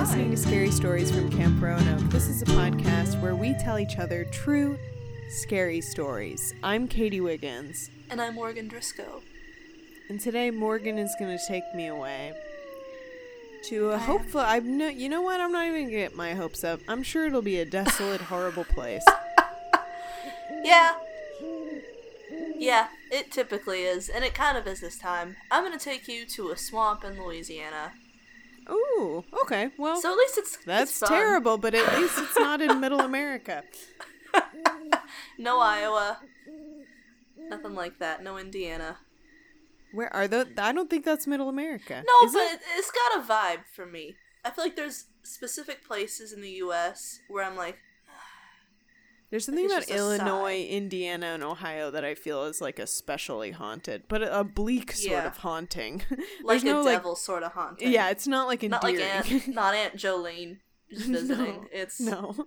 listening to Scary Stories from Camp Roanoke. This is a podcast where we tell each other true, scary stories. I'm Katie Wiggins, And I'm Morgan Driscoll. and today Morgan is going to take me away to a hopeful. I'm no, you know what? I'm not even gonna get my hopes up. I'm sure it'll be a desolate, horrible place. Yeah. Yeah, it typically is, and it kind of is this time. I'm gonna take you to a swamp in Louisiana. Ooh, okay. Well, So at least it's that's it's terrible, but at least it's not in Middle America. No Iowa. Nothing like that. No Indiana. Where are those? I don't think that's Middle America. No, Is but it? it's got a vibe for me. I feel like there's specific places in the U.S. where I'm like, There's something about Illinois, Indiana, and Ohio that I feel is like especially haunted, but a, bleak sort Yeah. of haunting. like no a like, devil sort of haunting. yeah, it's not like not like. Aunt, not Aunt Jolene just visiting. No, It's no,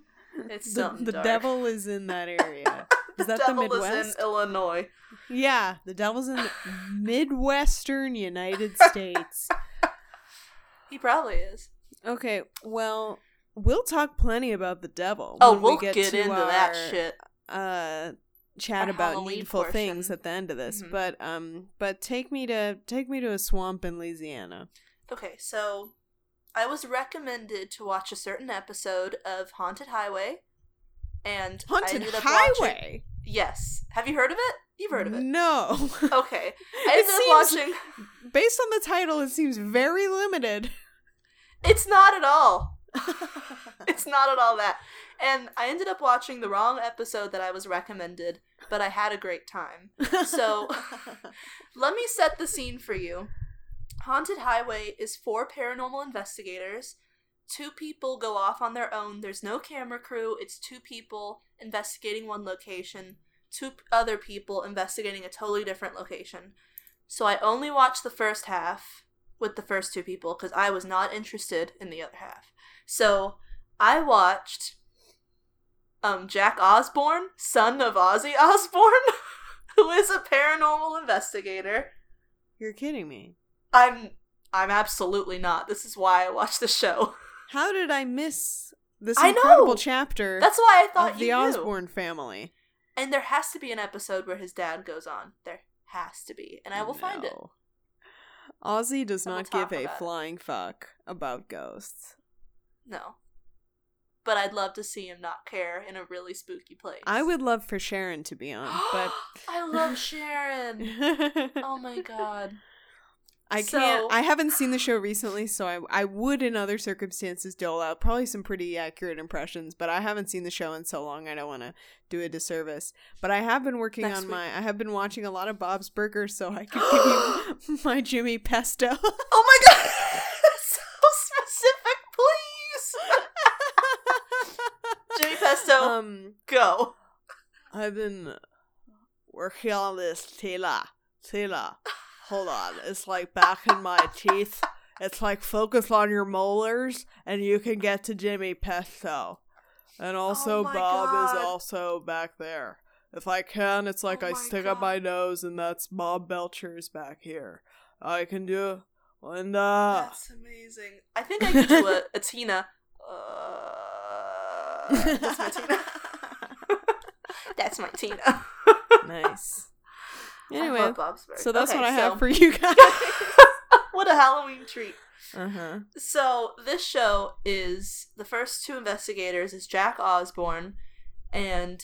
it's the, something the devil is in that area. Is that the Midwest? is in Illinois. Yeah, the devil's in the Midwestern United States. He probably is. Okay, well, we'll talk plenty about the devil. Oh, when we'll we get, get, to into that shit. uh chat Our about Halloween needful things at the end of this Mhm. but um but take me to take me to a swamp in louisiana Okay, so I was recommended to watch a certain episode of Haunted Highway, and I haunted up watching- highway Yes, have you heard of it? You've heard of it. no Okay, I It ended up seems- watching. based on the title it seems very limited It's not at all. It's not at all that. And I ended up watching the wrong episode that I was recommended, but I had a great time. So- Let me set the scene for you. Haunted Highway is four paranormal investigators. Two people go off on their own. There's no camera crew. It's two people investigating one location, two other people investigating a totally different location. So I only watched the first half with the first two people because I was not interested in the other half. So I watched um Jack Osbourne, son of Ozzy Osbourne, who is a paranormal investigator. you're kidding me I'm I'm absolutely not. This is why I watch the show. how did i miss this I incredible know! chapter That's why I thought of the knew. osbourne family And there has to be an episode where his dad goes on. There has to be, and I will find it. Ozzy does not give a it. flying fuck about ghosts No, but I'd love to see him not care in a really spooky place. i would love for sharon to be on but I love Sharon. Oh my god. I So- can't. I haven't seen the show recently, so I I would in other circumstances dole out probably some pretty accurate impressions. But I haven't seen the show in so long, I don't want to do a disservice. But I have been working on week. my. I have been watching a lot of Bob's Burgers, so I can give you my Jimmy Pesto. Oh my god! so specific, please! Jimmy Pesto, um, go. I've been working on this Tila. Tila. Hold on. It's like back in my teeth. It's like focus on your molars and you can get to Jimmy Pesto. And also Oh Bob is also back there. If I can, it's like Oh I stick up my nose and that's Bob Belcher's back here. I can do Linda. That's amazing. I think I could do a, a Tina. Uh, that's my Tina. That's my Tina. nice. Anyway, love Bob's Burgers. so that's Okay, what I have for you guys. what a Halloween treat. uh-huh. So this show is the first two investigators is Jack Osbourne and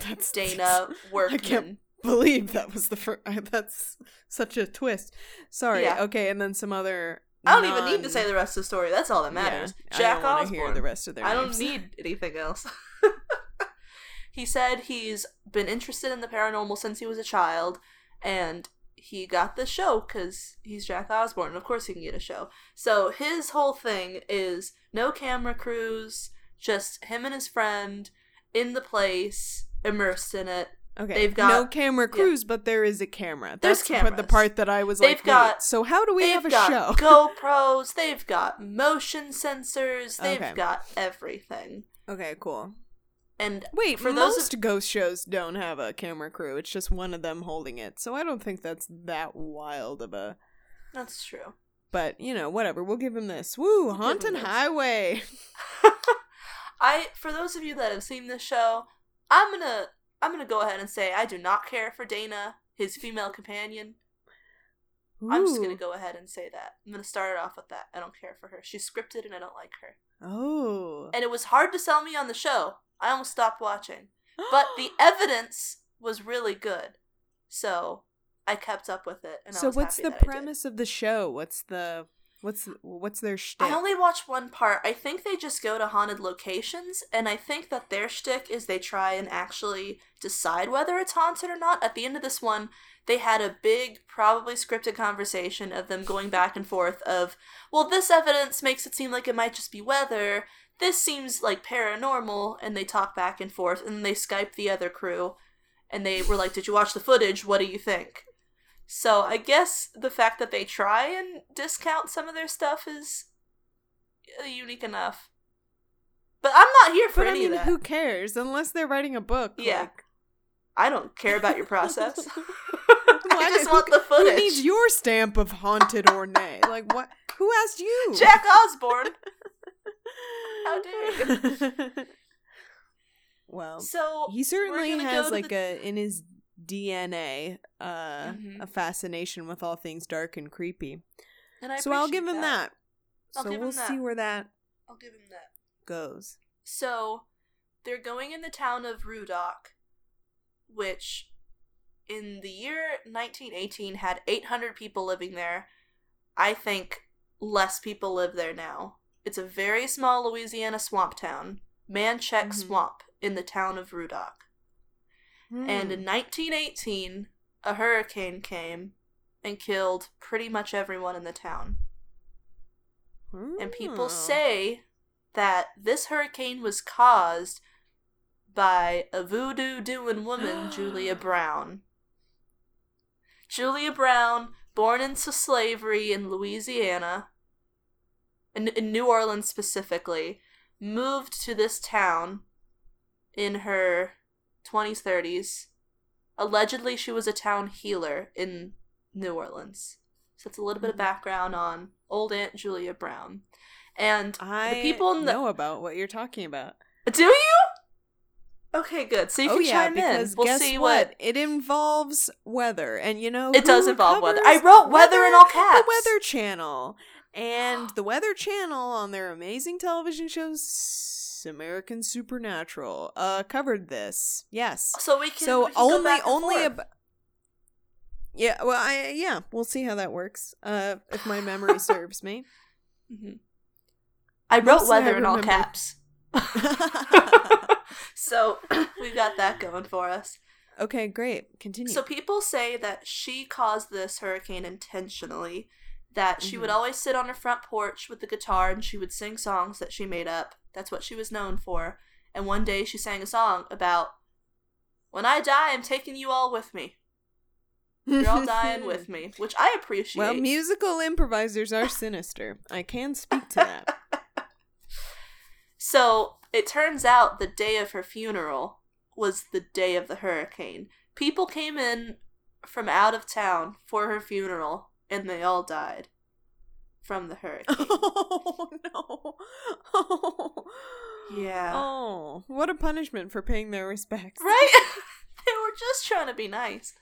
That's Dana Workman. I can't believe that was the first. That's such a twist. Sorry. Yeah. Okay, and then some other. I don't even need to say the rest of the story. That's all that matters. Yeah, Jack I Osbourne. hear the rest of their I don't need anything else. he said he's been interested in the paranormal since he was a child, and he got the show because he's Jack Osbourne, and of course he can get a show. So his whole thing is no camera crews, just him and his friend in the place, immersed in it. Okay. They've got- no camera crews, but there is a camera. There's That's what the part that I was They've like, got- so how do we have a show? they've got? GoPros, they've got motion sensors, they've Okay. got everything. okay, cool. And Wait, For those most ghost shows don't have a camera crew. It's just one of them holding it. So I don't think that's that wild of a. that's true. but you know, whatever. We'll give him this. Woo, him Haunted. Highway. I for those of you that have seen this show, I'm gonna I'm gonna go ahead and say I do not care for Dana, his female companion. I'm just gonna go ahead and say that. I'm gonna start it off with that. I don't care for her. She's scripted and I don't like her. Oh. And it was hard to sell me on the show. I almost stopped watching. But the evidence was really good. So I kept up with it and I so what's the premise of the show? What's the what's what's their shtick? I only watched one part. I think they just go to haunted locations, and I think that their shtick is they try and actually decide whether it's haunted or not. At the end of this one, they had a big, probably scripted conversation of them going back and forth of, well, this evidence makes it seem like it might just be weather. This seems like paranormal, and they talk back and forth, and then they Skype the other crew, and they were like, "Did you watch the footage? What do you think?" So I guess the fact that they try and discount some of their stuff is uh, unique enough. But I'm not here for but I any mean, of that. who cares? Unless they're writing a book. Yeah. like- I don't care about your process. I just want the footage. Who needs your stamp of haunted or nay? Like what? Who asked you? Jack Osbourne. How dare you? well, So he certainly has like the- a in his DNA uh, Mhm. a fascination with all things dark and creepy. and I so I'll give him that. I'll so we'll see that. where that I'll give him that. goes. So they're going in the town of Ruddock, which in the year 1918 had 800 people living there. I think less people live there now. It's a very small Louisiana swamp town, Manchac Mhm. Swamp, in the town of And hmm. in 1918, a hurricane came and killed pretty much everyone in the town. And people Oh. say that this hurricane was caused by a voodoo doing woman, Julia Brown. Julia Brown, born into slavery in Louisiana, in, in New Orleans specifically, moved to this town in her 20s, 30s. Allegedly, she was a town healer in New Orleans. So that's a little bit of Mhm. background on old Aunt Julia Brown. And I the people in the know about what you're talking about. do you? Okay, good. So you oh can yeah, chime in. We'll guess see what? what. It involves weather, and you know It does involve weather. I wrote weather in all caps. The Weather Channel, and the Weather Channel on their amazing television shows, American Supernatural, uh, covered this. Yes. So we can. so we can only only forth. ab- yeah well i yeah we'll see how that works uh if my memory serves me Mhm. I wrote Mostly I weather in all caps. so we've got that going for us. okay great continue So people say that she caused this hurricane intentionally. That she would Mhm. always sit on her front porch with the guitar and she would sing songs that she made up. That's what she was known for. And one day she sang a song about, "When I die, I'm taking you all with me. You're all dying with me," which I appreciate. well musical improvisers are sinister i can speak to that So it turns out the day of her funeral was the day of the hurricane. People came in from out of town for her funeral, and they all died from the hurricane. oh no oh yeah. oh what a punishment for paying their respects Right? they were just trying to be nice.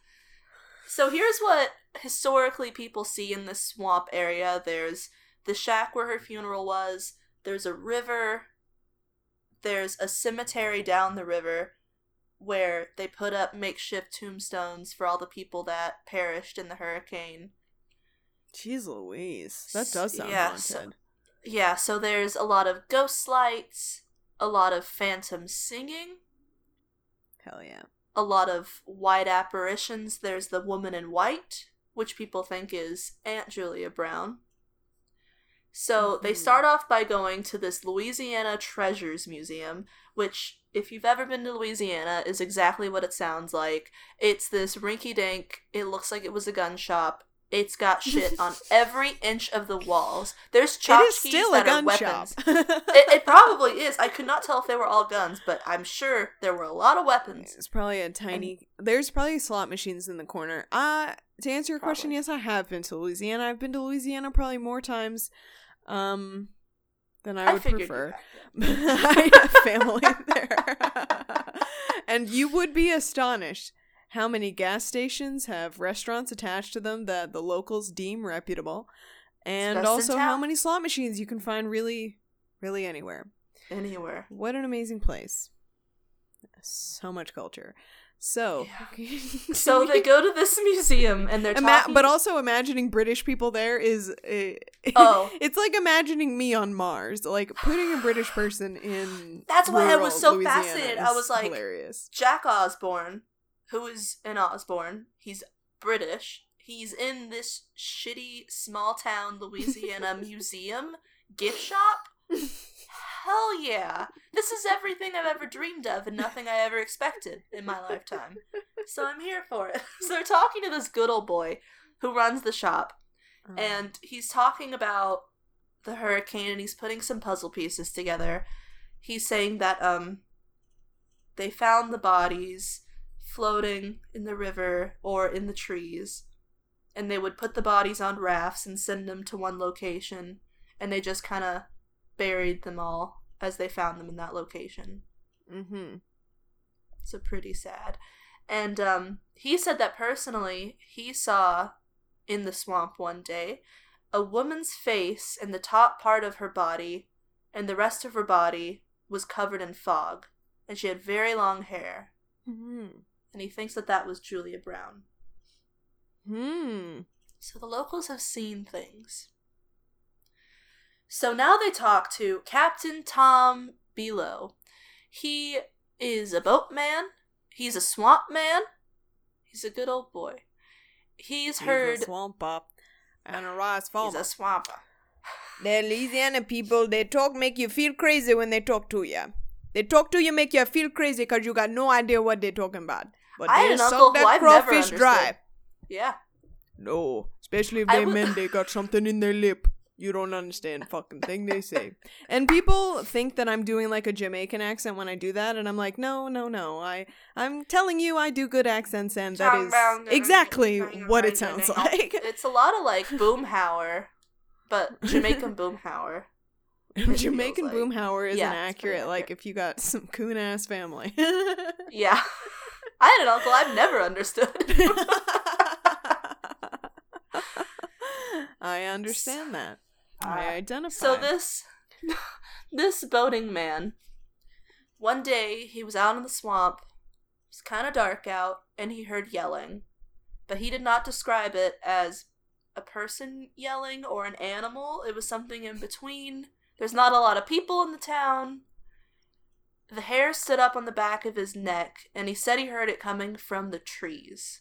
So here's what historically people see in this swamp area there's the shack where her funeral was, there's a river, there's a cemetery down the river where they put up makeshift tombstones for all the people that perished in the hurricane. Jeez louise that does sound Yeah, haunted so- Yeah, so there's a lot of ghost lights, a lot of phantom singing, hell yeah a lot of white apparitions. There's the woman in white, which people think is Aunt Julia Brown. So they Mhm. start off by going to this Louisiana Treasures Museum, which, if you've ever been to Louisiana, is exactly what it sounds like. It's this rinky dink, it looks like it was a gun shop. It's got shit on every inch of the walls. There's It tchotchkes is still a that gun are weapons. it, it probably is. I could not tell if they were all guns, but I'm sure there were a lot of weapons. It's probably a tiny. there's probably slot machines in the corner. Uh to answer your question, yes, I have been to Louisiana. I've been to Louisiana probably more times, um, than I would you prefer. I have family there, and you would be astonished how many gas stations have restaurants attached to them that the locals deem reputable, and also how many slot machines you can find really, really anywhere. Anywhere. What an amazing place. So much culture. So, So they go to this museum and they're Ima- but also imagining British people there is uh, Oh. it's like imagining me on Mars. Like putting a British person in That's why I was so Louisiana fascinated. I was like, hilarious. Jack Osbourne, who is in Osbourne, he's British. He's in this shitty small town Louisiana museum gift shop. Hell yeah. This is everything I've ever dreamed of and nothing I ever expected in my lifetime. So I'm here for it. So they're talking to this good old boy who runs the shop Oh. and he's talking about the hurricane and he's putting some puzzle pieces together. He's saying that um they found the bodies floating in the river or in the trees and they would put the bodies on rafts and send them to one location and they just kind of buried them all as they found them in that location. mm-hmm. So pretty sad. And um, he said that personally, he saw in the swamp one day a woman's face and the top part of her body, and the rest of her body was covered in fog, and she had very long hair. Hmm. And he thinks that that was Julia Brown. Hmm. So the locals have seen things. So now they talk to Captain Tom Below. He is a boatman. He's a swamp man. He's a good old boy. He's heard He's a swamp up and a rice he's a swamper. The Louisiana people, they talk make you feel crazy when they talk to you. They talk to you, make you feel crazy because you got no idea what they're talking about. But I had they an suck uncle who that I've crawfish dry. Yeah. No, especially if they would- men, they got something in their lip. You don't understand fucking thing they say. And people think that I'm doing like a Jamaican accent when I do that, and I'm like, no, no, no. I I'm telling you, I do good accents, and that is exactly what it sounds like. It's a lot of like Boomhauer, but Jamaican Boomhauer. Jamaican like. Boomhauer isn't Yeah, accurate. Like if you got some coon ass family. Yeah. I had an uncle I've never understood. I understand that. I Uh, identify. So this this boating man, one day he was out in the swamp. It was kind of dark out, and he heard yelling, but he did not describe it as a person yelling or an animal. It was something in between. There's not a lot of people in the town. The hair stood up on the back of his neck, and he said he heard it coming from the trees.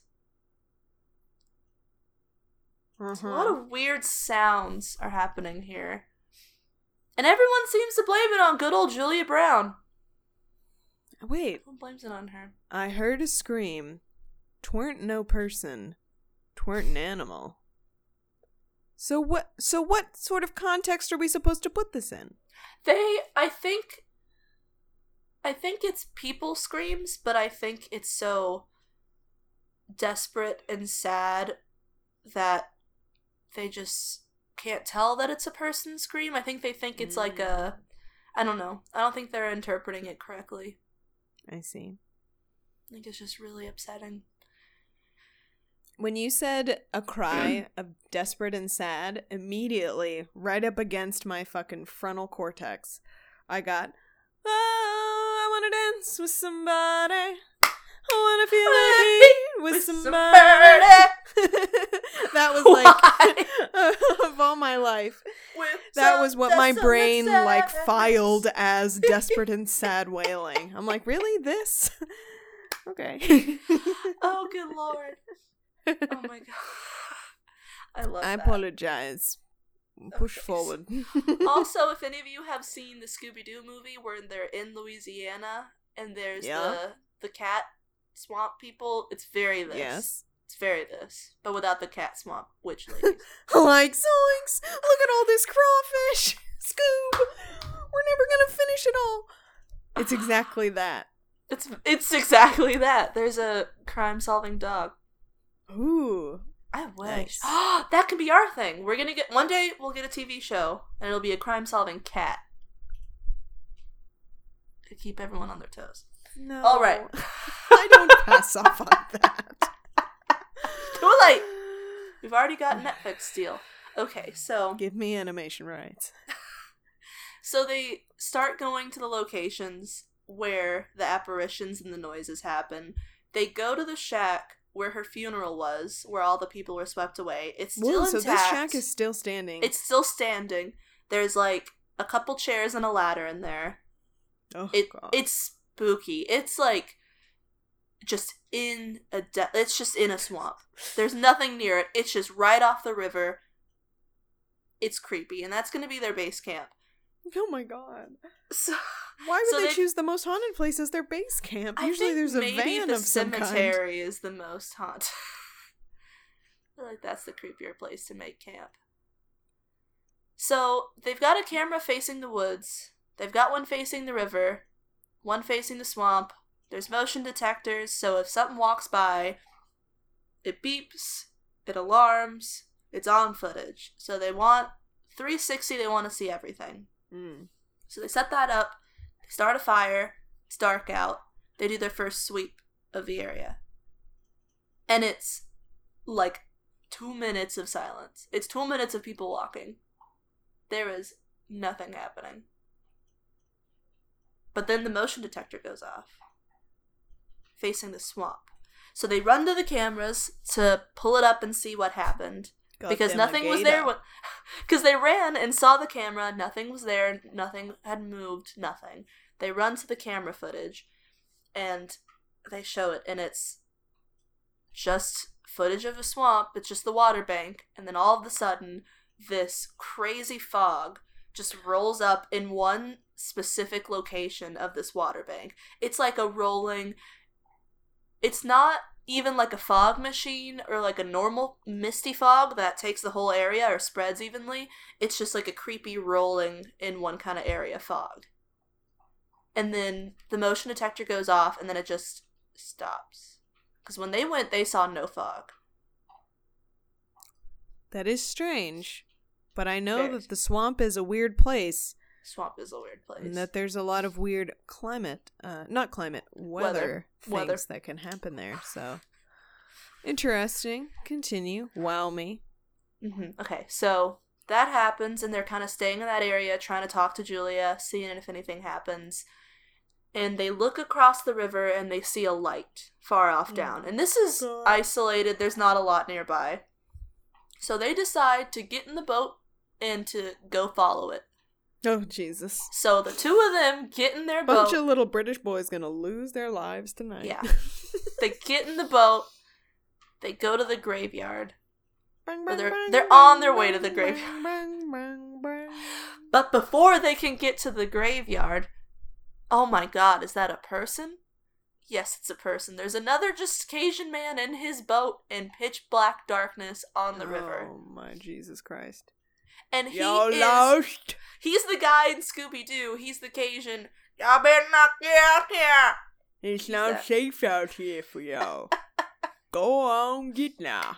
Uh-huh. A lot of weird sounds are happening here. And everyone seems to blame it on good old Julia Brown. Wait, Everyone blames it on her. I heard a scream. Tweren't no person. Tweren't an animal. So what? So what sort of context are we supposed to put this in? They, I think, I think it's people screams, but I think it's so desperate and sad that they just can't tell that it's a person scream. I think they think it's like a, mm. I don't know. I don't think they're interpreting it correctly. I see. I think it's just really upsetting. When you said a cry of desperate and sad, immediately, right up against my fucking frontal cortex, I got, I wanna dance with somebody. I wanna feel the heat with With somebody. that was like of all my life. With That was what my brain like filed as desperate and sad wailing. I'm like, really? This? okay. Oh, good lord. Oh my god. I love I that. apologize. Push Okay. forward. also, if any of you have seen the Scooby Doo movie where they're in Louisiana and there's Yeah. the the cat swamp people, it's very this. yes. It's very this, but without the cat swamp witch ladies. like zoinks! Look at all this crawfish, Scoob. We're never gonna finish it all. It's exactly that. it's it's exactly that. There's a crime solving dog. Ooh, I wish. Nice. that could be our thing. We're gonna get one day. We'll get a TV show, and it'll be a crime solving cat to keep everyone on their toes. no. All right. I don't pass off on that. Too late. We've already got Netflix deal. Okay, so Give me animation rights. so they start going to the locations where the apparitions and the noises happen. They go to the shack where her funeral was, where all the people were swept away. It's still Whoa, intact. so this shack is still standing. It's still standing. There's like a couple chairs and a ladder in there. oh, It God. it's spooky. It's like just in a de- it's just in a swamp. There's nothing near it. It's just right off the river. It's creepy, and that's going to be their base camp. oh my God. So Why would So they, they- choose the most haunted place as their base camp? I Usually there's a van the of some kind. cemetery is the most haunted. I feel like that's the creepier place to make camp. So they've got a camera facing the woods. They've got one facing the river, one facing the swamp. There's motion detectors, so if something walks by, it beeps, it alarms, it's on footage. So they want 360, they want to see everything. Mm. So they set that up, they start a fire, it's dark out, they do their first sweep of the area. And it's like two minutes of silence. It's two minutes of people walking. There is nothing happening. But then the motion detector goes off, facing the swamp. So they run to the cameras to pull it up and see what happened because Goddamn nothing was there because they ran and saw the camera nothing was there nothing had moved nothing. They run to the camera footage and they show it and it's just footage of a swamp it's just the water bank and then all of a sudden this crazy fog just rolls up in one specific location of this water bank. It's like a rolling it's not even like a fog machine or like a normal misty fog that takes the whole area or spreads evenly. It's just like a creepy rolling in one kind of area fog. And then the motion detector goes off and then it just stops. Because when they went, they saw no fog. That is strange. But I know that the swamp is a weird place Swamp is a weird place. and that there's a lot of weird climate, uh, not climate, weather, things Weather. that can happen there. So interesting. Continue. Wow me. hmm Okay, so that happens, and they're kind of staying in that area, trying to talk to Julia, seeing if anything happens. And they look across the river and they see a light far off Oh down. And this is isolated, there's not a lot nearby. So they decide to get in the boat and to go follow it. Oh Jesus! So the two of them get in their Bunch boat. Bunch of little British boys gonna lose their lives tonight. Yeah. they get in the boat. They go to the graveyard. Bang, Or they're- bang, they're bang, on their way to the graveyard. bang, bang, bang. But before they can get to the graveyard, oh my god, is that a person? Yes, it's a person. There's another just Cajun man in his boat in pitch black darkness on the river. Oh my Jesus Christ! And he You're is lost. he's the guy in Scooby Doo. He's the Cajun. Y'all better not get out here. It's He's not that- safe out here for y'all. Go on, get now.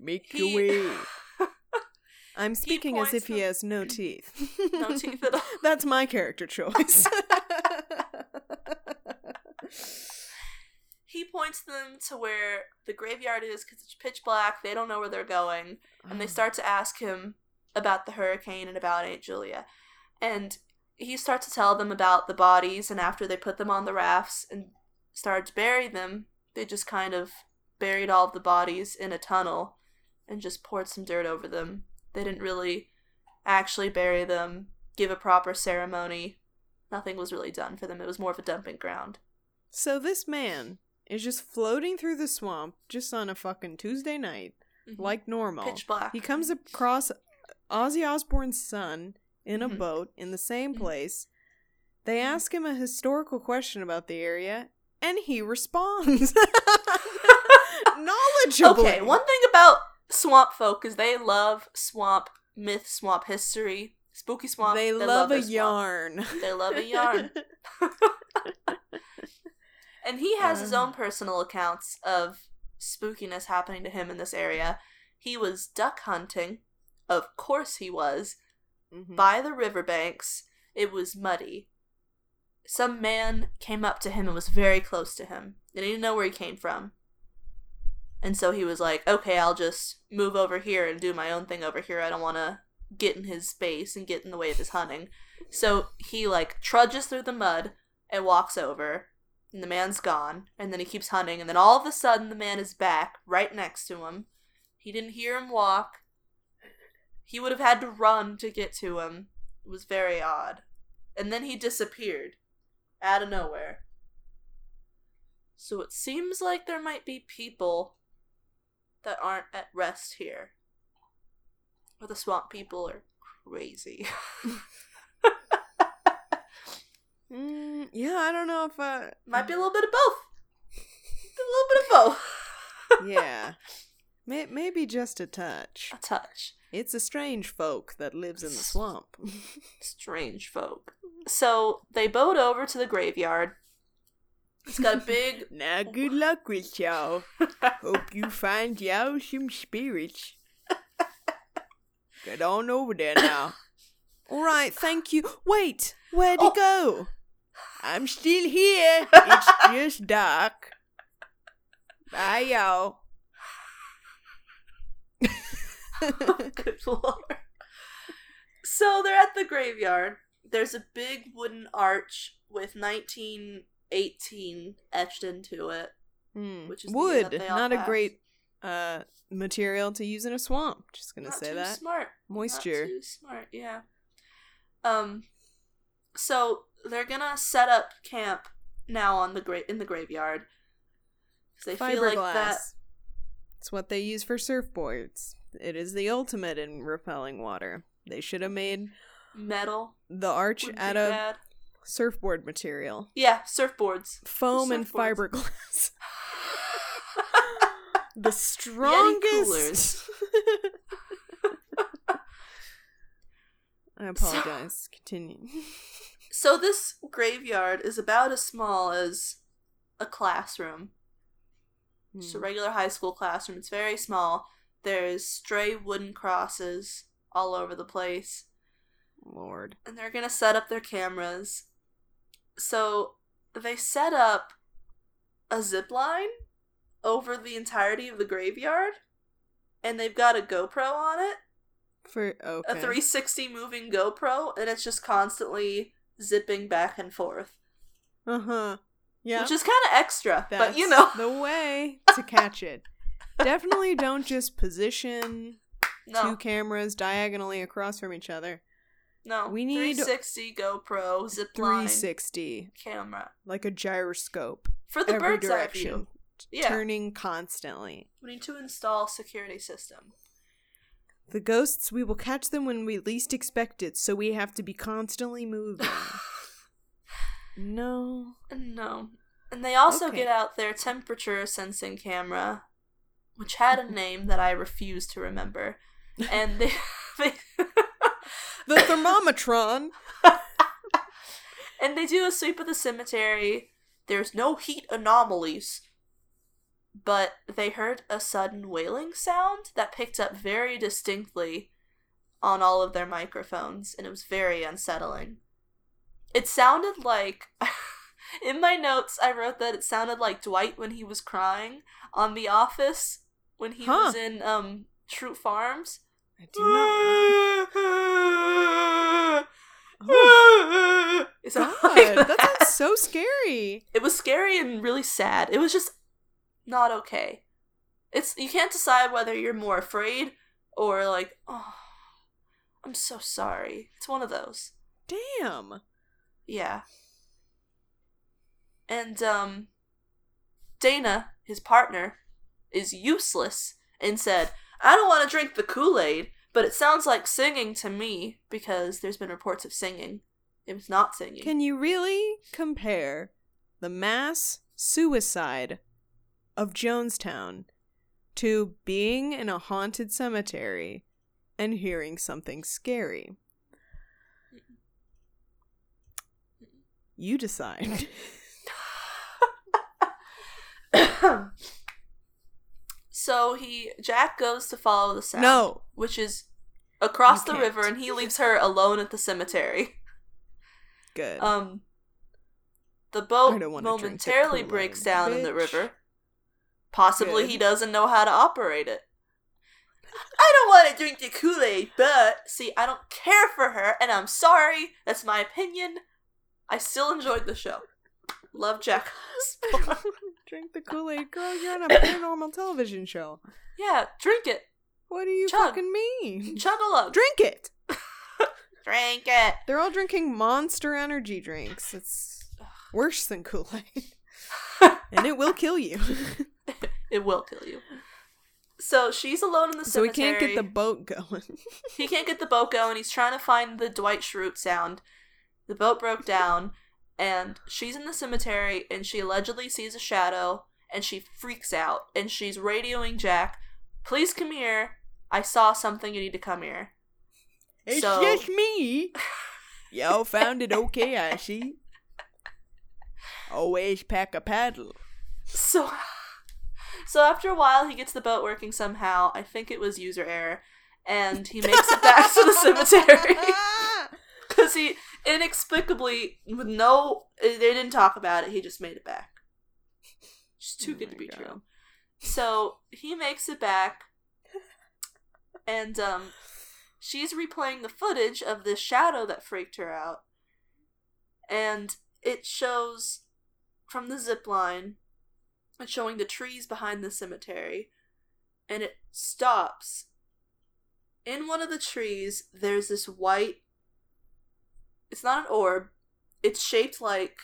Make your way. I'm speaking as if he has no teeth. No teeth at all. That's my character choice. He points them to where the graveyard is because it's pitch black. They don't know where they're going. and they mm. start to ask him about the hurricane and about Aunt Julia. And he starts to tell them about the bodies, and after they put them on the rafts and started to bury them, they just kind of buried all of the bodies in a tunnel and just poured some dirt over them. They didn't really actually bury them, give a proper ceremony. Nothing was really done for them. It was more of a dumping ground. So this man is just floating through the swamp just on a fucking Tuesday night, Mhm. like normal. pitch black. He comes across Ozzy Osbourne's son in a Mhm. boat in the same Mhm. place. They Mhm. ask him a historical question about the area, and he responds. knowledgeable. Okay, one thing about swamp folk is they love swamp myth, swamp history, spooky swamp. They, love, their a swamp. yarn. They love a yarn. And he has his Uh. own personal accounts of spookiness happening to him in this area. He was duck hunting. Of course he was. Mhm. By the riverbanks. It was muddy. Some man came up to him and was very close to him. And he didn't know where he came from. And so he was like, okay, I'll just move over here and do my own thing over here. I don't want to get in his space and get in the way of his hunting. So he like trudges through the mud and walks over. And the man's gone. And then he keeps hunting. And then all of a sudden, the man is back right next to him. He didn't hear him walk. He would have had to run to get to him. It was very odd. And then he disappeared out of nowhere. So it seems like there might be people that aren't at rest here. Or the swamp people are crazy. Mm, yeah, I don't know if uh might be a little bit of both. a little bit of both. yeah. May- maybe just a touch. A touch. It's a strange folk that lives in the swamp. Strange folk. So they boat over to the graveyard. It's got a big now, good luck with y'all. Hope you find y'all some spirits. Get on over there now. All right, thank you. Wait, where'd Oh. he go? I'm still here. It's just dark. Bye, y'all. Good lord. So they're at the graveyard. There's a big wooden arch with 1918 etched into it. Hmm. Which is the year that Wood, not a great uh material to use in a swamp. Just gonna Not say too that. smart. Moisture. Smart, yeah. Um, so they're gonna set up camp now on the gra- in the graveyard. they feel like that. Fiberglass. It's what they use for surfboards. It is the ultimate in repelling water. They should have made Metal the arch out of bad. surfboard material. Yeah, surfboards. Foam and fiberglass. the strongest. I apologize. Continue. So this graveyard is about as small as a classroom. Just a Hmm. regular high school classroom. It's very small. There's stray wooden crosses all over the place. Lord. and they're gonna set up their cameras. So they set up a zip line over the entirety of the graveyard, and they've got a GoPro on it, For okay. a 360 moving GoPro, and it's just constantly zipping back and forth, Uh huh. Yeah. which is kind of extra, That's but you know, the way to catch it. Definitely don't just position two cameras diagonally across from each other. no, we need 360 GoPro zip line 360, camera like a gyroscope, for the every bird's eye view. direction, Yeah, turning constantly. we need to install security system. The ghosts, we will catch them when we least expect it, so we have to be constantly moving. no. No. And they also Okay. get out their temperature sensing camera, which had a name that I refuse to remember. And they, they The thermometron! and they do a sweep of the cemetery. There's no heat anomalies. But they heard a sudden wailing sound that picked up very distinctly on all of their microphones, and it was very unsettling. It sounded like. In my notes, I wrote that it sounded like Dwight when he was crying on The Office when he Huh. was in um Schrute Farms. I do not. Oh, It's God, like that that. sounds so scary. It was scary and really sad. It was just not okay. It's you can't decide whether you're more afraid or like, oh, I'm so sorry. It's one of those. Damn. Yeah. And um Dana, his partner, is useless and said, "I don't want to drink the Kool-Aid, but it sounds like singing to me because there's been reports of singing. It was not singing." Can you really compare the mass suicide of Jonestown to being in a haunted cemetery and hearing something scary? You decide. so he Jack goes to follow the sound, no. which is across the river, and he leaves her alone at the cemetery. Good. Um, the boat don't wanna drink the momentarily breaks down in the river. Possibly he doesn't know how to operate it. I don't want to drink the Kool Aid, but see, I don't care for her, and I'm sorry. That's my opinion. I still enjoyed the show. Love Jack Osbourne. Drink the Kool Aid, girl. You're on a paranormal television show. yeah, drink it. What do you Chug. fucking mean? Chug a lug. Drink it. Drink it. They're all drinking Monster Energy drinks. It's worse than Kool Aid, and it will kill you. It will kill you. So she's alone in the cemetery. so we cemetery. can't get the boat going. He can't get the boat going. He's trying to find the Dwight Schrute sound. The boat broke down, and she's in the cemetery, and she allegedly sees a shadow, and she freaks out, and she's radioing Jack, "Please come here. I saw something. You need to come here." It's So- just me. Y'all found it okay, I see. Always pack a paddle. So, so after a while, he gets the boat working somehow. I think it was user error, and he makes it back to the cemetery. Because he inexplicably, with no, they didn't talk about it. He just made it back. Just too Oh good to be God. true. So he makes it back, and um, she's replaying the footage of this shadow that freaked her out, and it shows from the zip line. Showing the trees behind the cemetery, and it stops. In one of the trees, there's this white it's not an orb. It's shaped like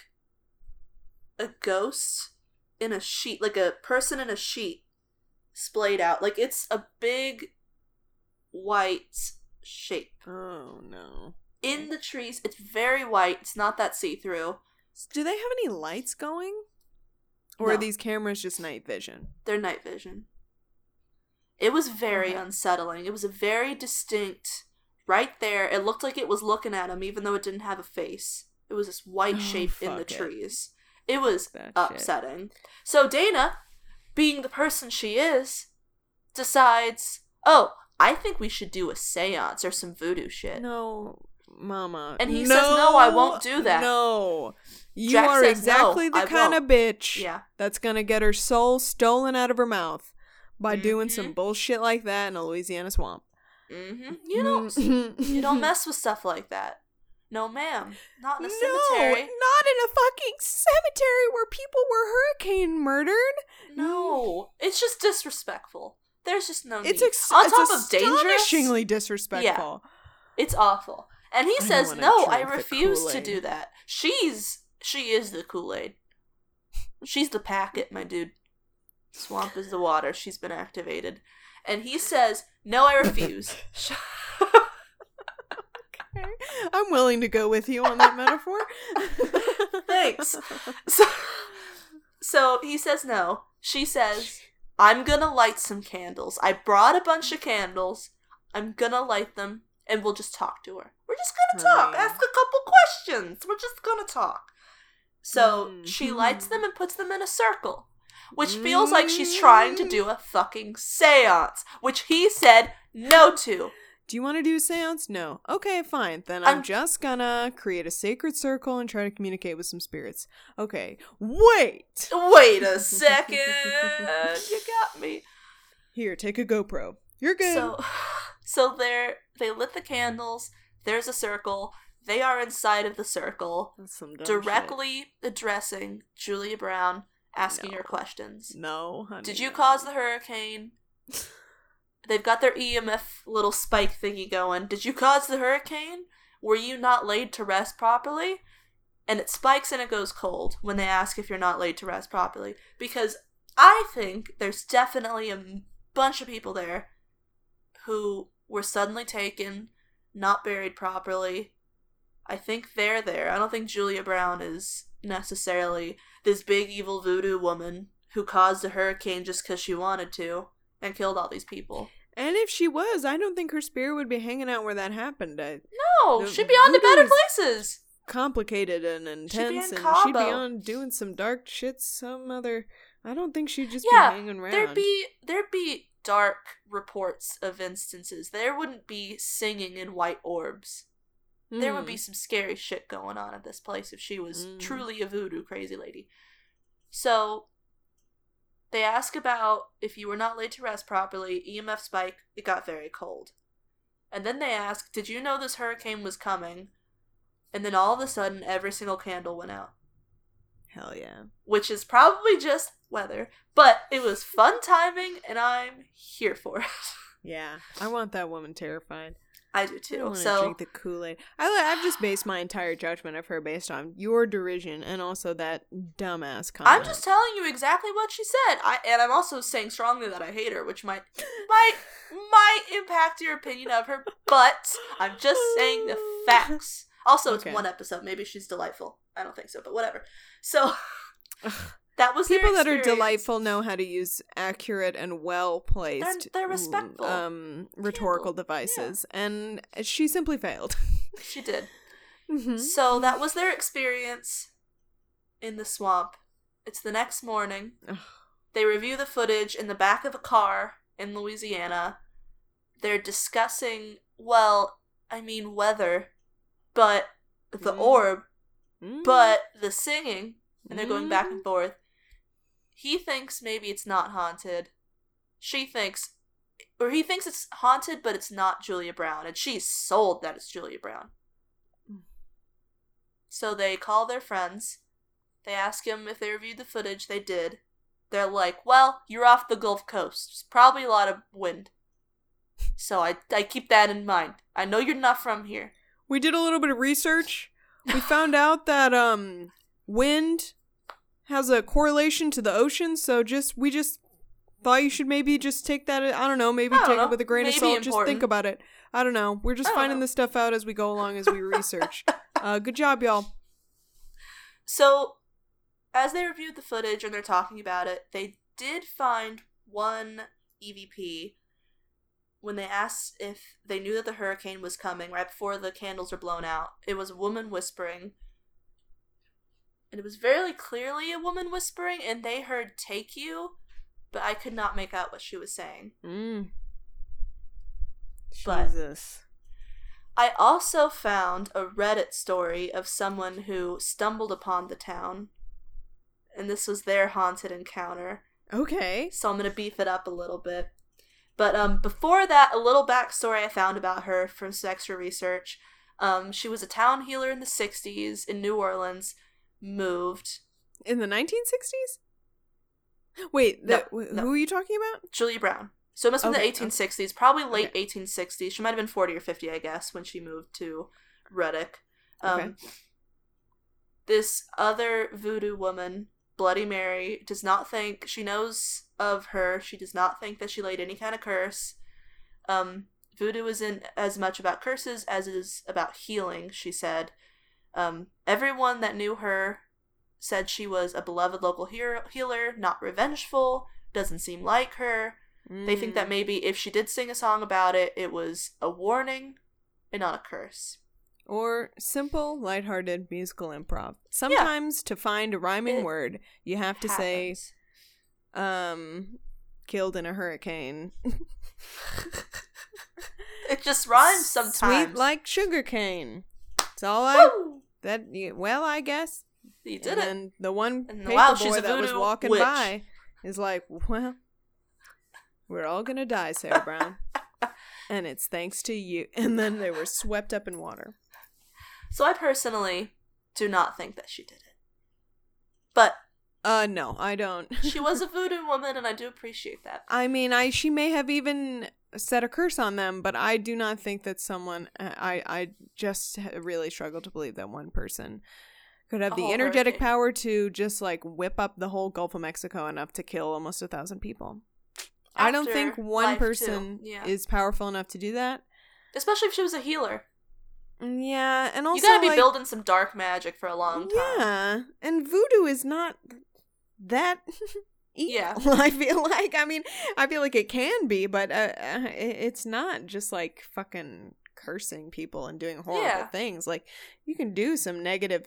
a ghost in a sheet, like a person in a sheet splayed out. Like it's a big white shape. Oh no. In the trees, it's very white. It's not that see through. Do they have any lights going? Or No. are these cameras just night vision? They're night vision. It was very Okay. unsettling. It was a very distinct, right there. It looked like it was looking at him, even though it didn't have a face. It was this white Oh, shape in the it. trees. It was That shit. upsetting. So Dana, being the person she is, decides, oh, I think we should do a seance or some voodoo shit. No, Mama. And he says, "No, I won't do that." No. You Jack are says, exactly "No, the I kind of won't." bitch Yeah. that's gonna get her soul stolen out of her mouth by doing Mhm. some bullshit like that in a Louisiana swamp. Mm-hmm. You don't. Mm. you don't mess with stuff like that. No, ma'am. Not in a cemetery. No, not in a fucking cemetery where people were hurricane murdered. No, it's just disrespectful. There's just no It's ex- on it's top of dangerous. astonishingly disrespectful. It's awful. And he I says, "No, I refuse to do that." She's she is the Kool Aid. She's the packet, my dude. Swamp is the water. She's been activated, and he says, "No, I refuse." Okay. I'm willing to go with you on that metaphor. Thanks. so, so he says no. She says, "I'm gonna light some candles. I brought a bunch of candles. I'm gonna light them, and we'll just talk to her. We're just gonna talk. Honey. Ask a couple questions. We're just gonna talk." So she Mhm. lights them and puts them in a circle, which feels like she's trying to do a fucking séance, which he said no to. Do you want to do a seance? No. Okay, fine. Then I'm, I'm- just gonna create a sacred circle and try to communicate with some spirits. Okay. Wait! Wait a second, you got me. Here, take a GoPro. You're good. So, so they're they lit the candles. There's a circle. They are inside of the circle, That's some dumb directly addressing Julia Brown, asking No. her questions. No, honey. Did you no. cause the hurricane? They've got their EMF little spike thingy going. Did you cause the hurricane? Were you not laid to rest properly? And it spikes and it goes cold when they ask if you're not laid to rest properly. Because I think there's definitely a bunch of people there who were suddenly taken, not buried properly. I think they're there. I don't think Julia Brown is necessarily this big evil voodoo woman who caused a hurricane just because she wanted to and killed all these people. And if she was, I don't think her spirit would be hanging out where that happened. I, No, she'd be on to better places. complicated and intense, She'd be intense, in and she'd be on doing some dark shit. Some other. I don't think she'd just Yeah, be hanging around. There'd be there'd be dark reports of instances. There wouldn't be singing in white orbs. There would be Mm. some scary shit going on at this place if she was Mm. truly a voodoo crazy lady. So they ask about if you were not laid to rest properly, EMF spike, it got very cold. And then they ask, Did you know this hurricane was coming? And then all of a sudden every single candle went out. Hell yeah. Which is probably just weather. But it was fun timing and I'm here for it. Yeah, I want that woman terrified. I do I too. to So drink the Kool Aid. I I've just based my entire judgment of her based on your derision and also that dumbass comment. I'm just telling you exactly what she said. I and I'm also saying strongly that I hate her, which might might might impact your opinion of her, but I'm just saying the facts. Also, it's Okay. one episode. Maybe she's delightful. I don't think so, but whatever. So that was their People that are delightful know how to use accurate and well placed, they're respectful. um, rhetorical devices, and she simply failed. She did. Mhm. So that was their experience in the swamp. It's the next morning. Ugh. They review the footage in the back of a car in Louisiana. They're discussing, well, I mean, weather, but the Mm. orb, Mm. but the singing, and they're going back and forth. He thinks maybe it's not haunted. She thinks, or he thinks it's haunted, but it's not Julia Brown, and she's sold that it's Julia Brown. So they call their friends. They ask him if they reviewed the footage. They did. They're like, well, you're off the Gulf Coast. It's probably a lot of wind. So I, I keep that in mind. I know you're not from here. We did a little bit of research. We found out that um wind has a correlation to the ocean, so just we just thought you should maybe just take that I don't know, maybe don't take know. it with a grain Maybe of salt. Just think about it. I don't know. We're just finding know. this stuff out as we go along as we research. uh good job, y'all. So, as they reviewed the footage and they're talking about it, they did find one EVP when they asked if they knew that the hurricane was coming right before the candles were blown out. It was a woman whispering. And it was very clearly a woman whispering, and they heard take you, but I could not make out what she was saying. Mm. But- Jesus. I also found a Reddit story of someone who stumbled upon the town, and this was their haunted encounter. Okay. so I'm gonna beef it up a little bit. But um, before that, a little backstory I found about her from some extra research. Um, she was a town healer in the '60s in New Orleans. Moved In the 1960s? Wait, No, the, wh- no. who are you talking about? Julia Brown. So it must have been Okay, the 1860s, probably late Okay. 1860s. She might have been 40 or 50, I guess, when she moved to Ruddock. Um, Okay. This other voodoo woman, Bloody Mary, does not think she knows of her. She does not think that she laid any kind of curse. Um, voodoo isn't as much about curses as it is about healing, she said. Um, everyone that knew her said she was a beloved local hero- healer, not revengeful, doesn't seem like her. They think that Mm. maybe if she did sing a song about it, it was a warning and not a curse. Or simple, lighthearted musical improv. Sometimes to find a rhyming It word, you have to say, um, killed in a hurricane. It just rhymes sometimes. Sweet like sugar cane. That's all I. Woo! That well, I guess. You did and it. then the one And paper wow, boy that was walking witch. by is like, well, we're all gonna die, Sarah Brown, and it's thanks to you. And then they were swept up in water. So I personally do not think that she did it. But Uh, no, I don't. she was a voodoo woman, and I do appreciate that. I mean, I she may have even set a curse on them, but I do not think that someone. I I just really struggle to believe that one person could have A the energetic hurricane. power to just like whip up the whole Gulf of Mexico enough to kill almost a thousand people. I don't think one person Yeah. is powerful enough to do that. Especially if she was a healer. Yeah, and also you gotta be like, building some dark magic for a long time. Yeah, and voodoo is not that evil. Yeah. I feel like I mean I feel like it can be, but uh, uh, it's not just like fucking cursing people and doing horrible Yeah. things. Like you can do some negative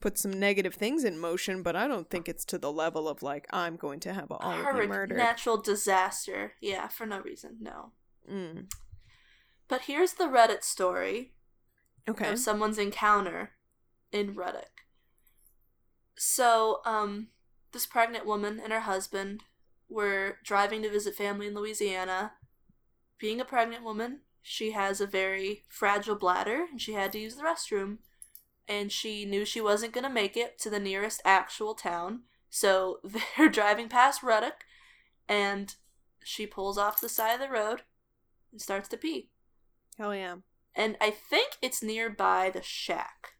put some negative things in motion, but I don't think it's to the level of like I'm going to have all of you murdered. natural disaster. Yeah, for no reason. No. Mm. But here's the Reddit story Okay. of someone's encounter in Ruddock. So, um, this pregnant woman and her husband were driving to visit family in Louisiana. Being a pregnant woman, she has a very fragile bladder and she had to use the restroom. And she knew she wasn't going to make it to the nearest actual town. So they're driving past Ruddock and she pulls off the side of the road and starts to pee Hell yeah. And I think it's nearby the shack.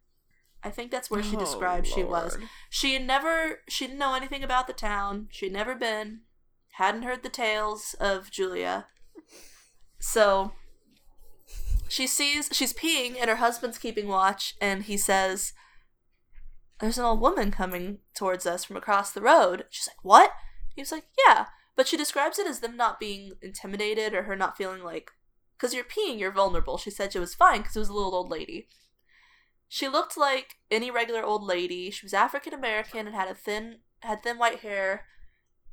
I think that's where she Oh, described she was. She had never, she didn't know anything about the town. She'd never been, hadn't heard the tales of Julia. So she sees, she's peeing, and her husband's keeping watch, and he says, There's an old woman coming towards us from across the road. She's like, What? He's like, Yeah. But she describes it as them not being intimidated or her not feeling like because you're peeing, you're vulnerable. She said she was fine because it was a little old lady. She looked like any regular old lady. She was African American and had a thin had thin white hair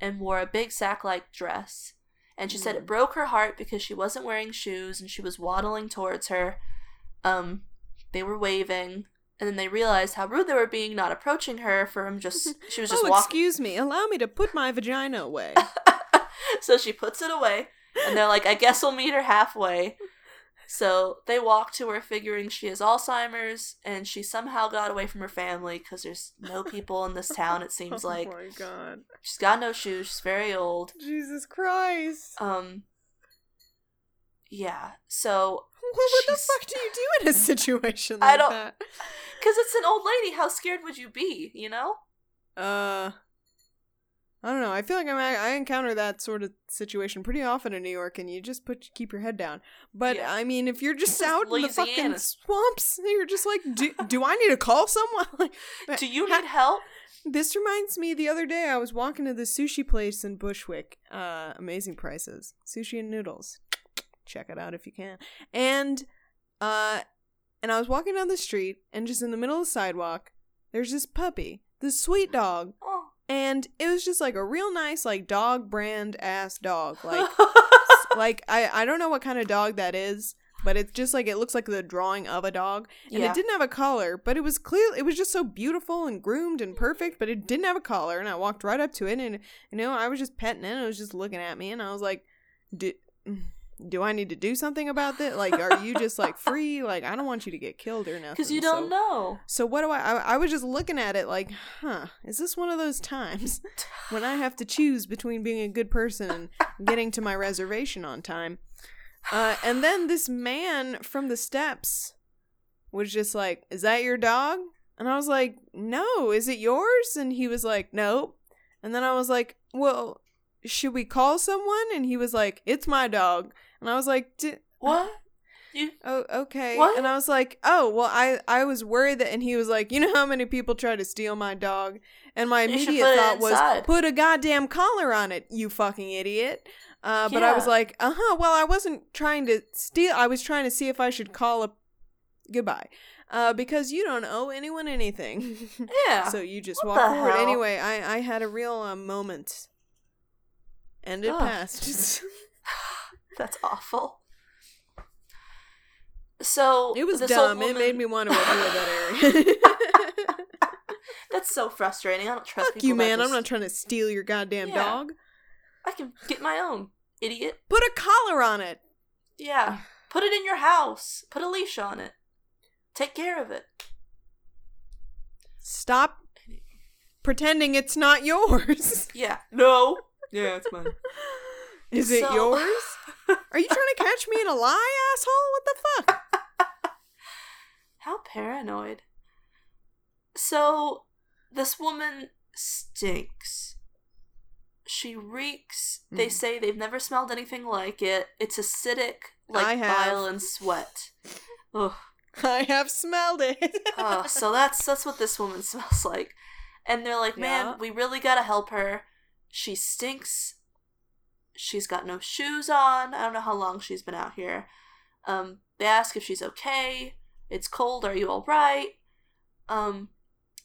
and wore a big sack like dress. And she said it Mm. broke her heart because she wasn't wearing shoes and she was waddling towards her. Um, they were waving, and then they realized how rude they were being, not approaching her. From just she was just oh, walking. excuse me. Allow me to put my vagina away. so she puts it away, and they're like, I guess we'll meet her halfway. So they walk to her, figuring she has Alzheimer's, and she somehow got away from her family because there's no people in this town, it seems like. Oh my god. She's got no shoes, she's very old. Jesus Christ. Um, yeah, so, what the fuck do you do in a situation like I don't- that? because it's an old lady, how scared would you be, you know? Uh, I don't know. I feel like I'm, I encounter that sort of situation pretty often in New York, and you just put keep your head down. But Yeah. I mean, if you're just This out in the fucking swamps, you're just like, do, do I need to call someone? Do you need help? This reminds me. The other day, I was walking to the sushi place in Bushwick. Uh, amazing prices, sushi and noodles. Check it out if you can. And, uh, and I was walking down the street, and just in the middle of the sidewalk, there's this puppy, this sweet dog, Oh. And it was just like a real nice, like dog brand ass dog. Like, like I I don't know what kind of dog that is. But it's just like it looks like the drawing of a dog, and Yeah. it didn't have a collar, but it was clear it was just so beautiful and groomed and perfect. But it didn't have a collar, and I walked right up to it, and you know I was just petting it, and it was just looking at me, and I was like, "Do do I need to do something about this? Like, are you just like free? Like, I don't want you to get killed or nothing." Because you don't so- know. So what do I, I? I was just looking at it like, huh? Is this one of those times when I have to choose between being a good person and getting to my reservation on time? Uh, and then this man from the steps was just like, "Is that your dog?" And I was like, "No, is it yours?" And he was like, "Nope." And then I was like, "Well, should we call someone?" And he was like, "It's my dog." And I was like, "D- What? You Oh, okay. What? And I was like, oh, well, I I was worried that, and he was like, you know how many people try to steal my dog? And my immediate thought was, put a goddamn collar on it, you fucking idiot. Uh, but I was like, uh huh. Well, I wasn't trying to steal. I was trying to see if I should call a goodbye, uh, because you don't owe anyone anything. yeah. so you just What walk forward. hell? Anyway, I I had a real uh, moment, and it Ugh. passed. That's awful. So it was dumb. It made me want to avoid that area. That's so frustrating. I don't trust Fuck people. you, man. I'm not trying to steal your goddamn Yeah. dog. I can get my own, idiot. Put a collar on it. Yeah. Put it in your house. Put a leash on it. Take care of it. Stop pretending it's not yours. Yeah. No. Yeah, it's mine. Is it yours? Are you trying to catch me in a lie, asshole? What the fuck? How paranoid. So, this woman stinks. She reeks. They Mm. say they've never smelled anything like it. It's acidic, like bile and sweat. Ugh. I have smelled it. Uh, so that's that's what this woman smells like. And they're like, man, Yeah. we really gotta help her. She stinks. She's got no shoes on. I don't know how long she's been out here. Um, they ask if she's okay. It's cold. Are you all right? Um,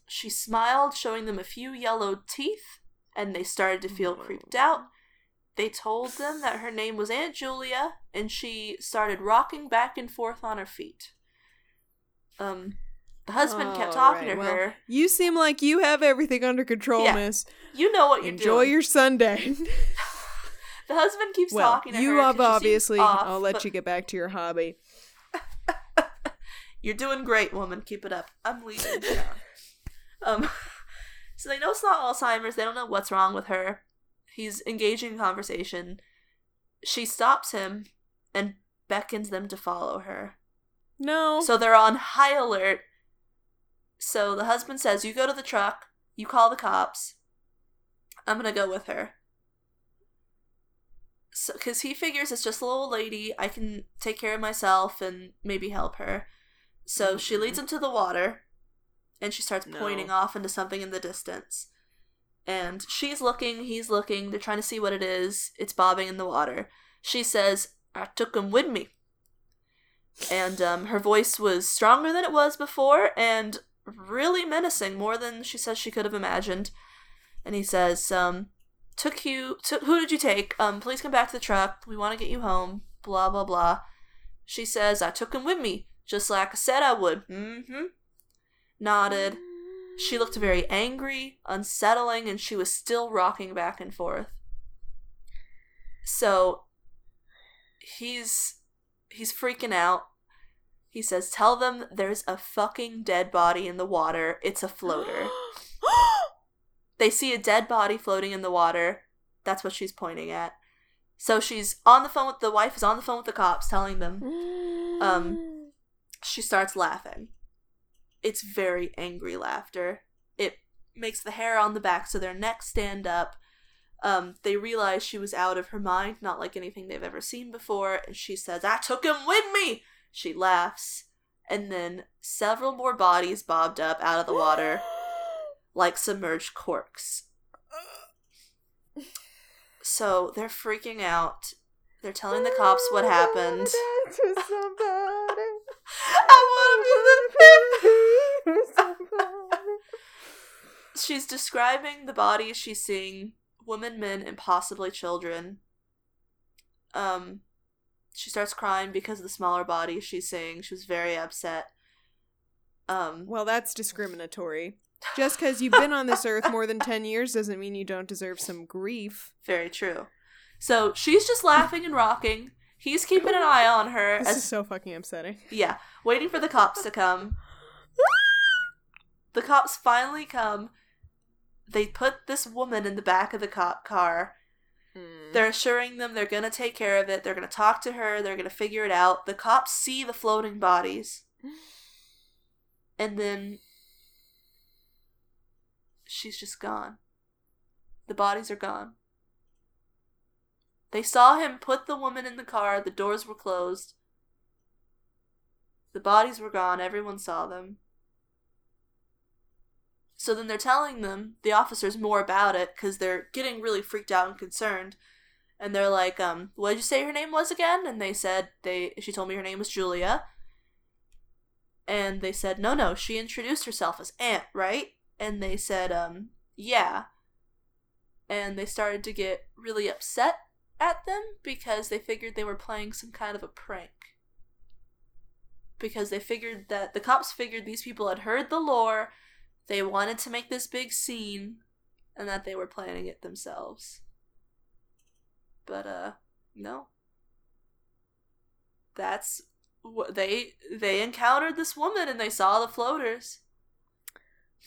she smiled, showing them a few yellow teeth, and they started to feel creeped out. They told them that her name was Aunt Julia, and she started rocking back and forth on her feet. Um, the husband kept talking right, to well, her. You seem like you have everything under control, Yeah, miss. You know what you're Enjoy doing. your Sunday. The husband keeps well, talking you have obviously. off, I'll let but you get back to your hobby. You're doing great, woman. Keep it up. I'm leaving um, so they know it's not Alzheimer's. They don't know what's wrong with her. He's engaging in conversation. She stops him and beckons them to follow her. No. So they're on high alert. So the husband says, You go to the truck, you call the cops. I'm gonna go with her. So, because he figures it's just a little lady, I can take care of myself and maybe help her. So she leads him to the water, and she starts No. pointing off into something in the distance. And she's looking, he's looking, they're trying to see what it is. It's bobbing in the water. She says, I took him with me and um, her voice was stronger than it was before and really menacing more than she says she could have imagined and he says um, took you took who did you take um, please come back to the truck we want to get you home blah blah blah she says i took him with me just like i said i would mm-hmm nodded she looked very angry unsettling and she was still rocking back and forth so he's he's freaking out. He says, "Tell them there's a fucking dead body in the water. It's a floater." They see a dead body floating in the water. That's what she's pointing at. So she's on the phone with the wife is on the phone with the cops telling them. Um, She starts laughing. It's very angry laughter. It makes the hair on the backs of their necks stand up. Um, they realize she was out of her mind, not like anything they've ever seen before, and she says, I took him with me! She laughs, and then several more bodies bobbed up out of the water like submerged corks. So they're freaking out. They're telling the cops what happened. I want to be the She's describing the bodies she's seeing women, men, and possibly children. Um, she starts crying because of the smaller bodies she's seeing. She was very upset. Um, Well, that's discriminatory. Just because you've been on this earth more than 10 years doesn't mean you don't deserve some grief. very true. So she's just laughing and rocking. He's keeping an eye on her This as is so fucking upsetting. Yeah, waiting for the cops to come. The cops finally come. They put this woman in the back of the cop car. Mm. They're assuring them they're gonna take care of it. They're gonna talk to her. They're gonna figure it out. The cops see the floating bodies. And then she's just gone. The bodies are gone. They saw him put the woman in the car. The doors were closed. The bodies were gone. Everyone saw them. So then they're telling them, the officers, more about it because they're getting really freaked out and concerned. And they're like, um, what did you say her name was again? And they said, they she told me her name was Julia. And they said, no, no, she introduced herself as Aunt, right? And they said, um, yeah. And they started to get really upset at them because they figured they were playing some kind of a prank. Because they figured that the cops figured these people had heard the lore, they wanted to make this big scene, and that they were planning it themselves. But uh no. That's what they they encountered this woman and they saw the floaters.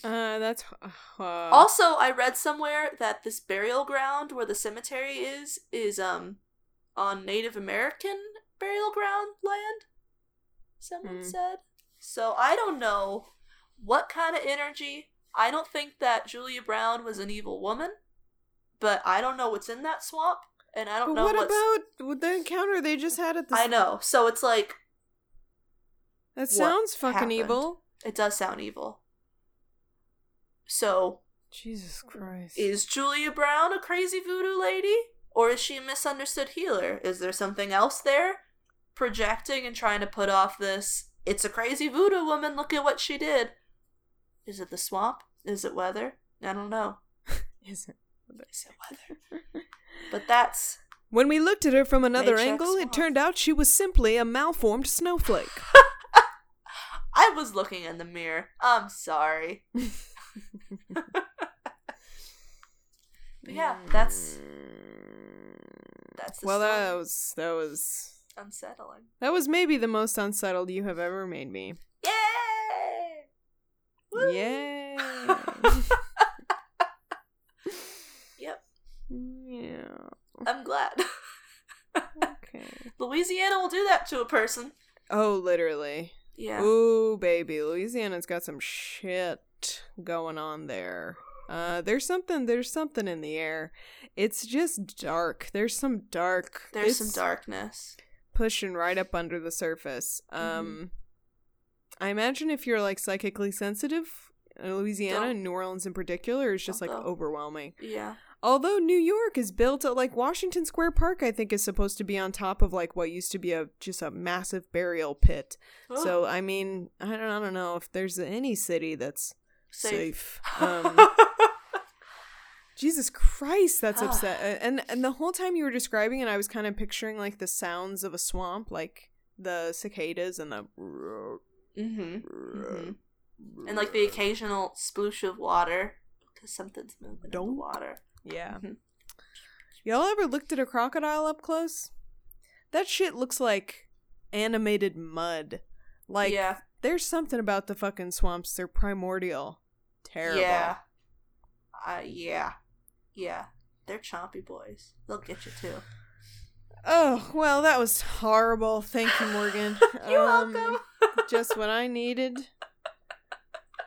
Uh, that's. Uh, Also, I read somewhere that this burial ground where the cemetery is is um on Native American burial ground land. Someone Hmm. said. So I don't know what kind of energy. I don't think that Julia Brown was an evil woman, but I don't know what's in that swamp, and I don't but know what about the encounter they just had at the. I know. So it's like That sounds fucking happened? evil. it does sound evil. So Jesus Christ. Is Julia Brown a crazy voodoo lady? Or is she a misunderstood healer? Is there something else there? Projecting and trying to put off this, it's a crazy voodoo woman, look at what she did. Is it the swamp? Is it weather? I don't know. Is it? Is it weather? but that's. When we looked at her from another angle, it turned out she was simply a malformed snowflake. I was looking in the mirror. I'm sorry. But yeah, that's that's the well, story. that was that was unsettling. that was maybe the most unsettled you have ever made me. Yay! Woo! Yay! Yep, yeah. I'm glad. Okay. Louisiana will do that to a person. Oh, literally. Yeah. Ooh, baby, Louisiana's got some shit going on there. Uh, there's something. There's something in the air. It's just dark. There's some dark. There's some darkness. pushing right up under the surface. Mm-hmm. Um, I imagine if you're like psychically sensitive, uh, Louisiana Don't- and New Orleans in particular is just like overwhelming. Yeah. Although New York is built at like Washington Square Park, I think is supposed to be on top of like what used to be a just a massive burial pit. So I mean, I don't, I don't know if there's any city that's safe. Um, Jesus Christ, that's Ah. upset. And and the whole time you were describing it, I was kind of picturing like the sounds of a swamp, like the cicadas and the. mm-hmm. hmm And like the occasional sploosh of water because something's moving in the Don't. water. Yeah. Mhm. Y'all ever looked at a crocodile up close? That shit looks like animated mud. Like yeah. there's something about the fucking swamps. They're primordial. Terrible. Yeah. Uh, yeah. Yeah. They're chompy boys. They'll get you too. Oh, well, that was horrible. Thank you, Morgan. You're Um, welcome. just what I needed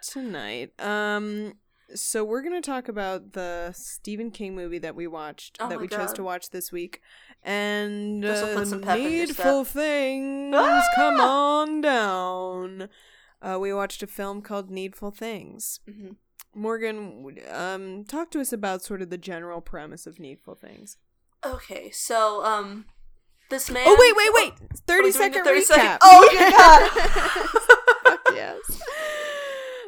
tonight. Um so we're going to talk about the Stephen King movie that we watched Oh that we chose to watch this week. And uh, put some pep in your needful things Ah! come on down. Uh, we watched a film called Needful Things. hmm Morgan, um, talk to us about sort of the general premise of Needful Things. Okay, so um, this man. Oh wait, wait, wait! Are Thirty we doing the second 30 recap. second- Oh, God. Yes.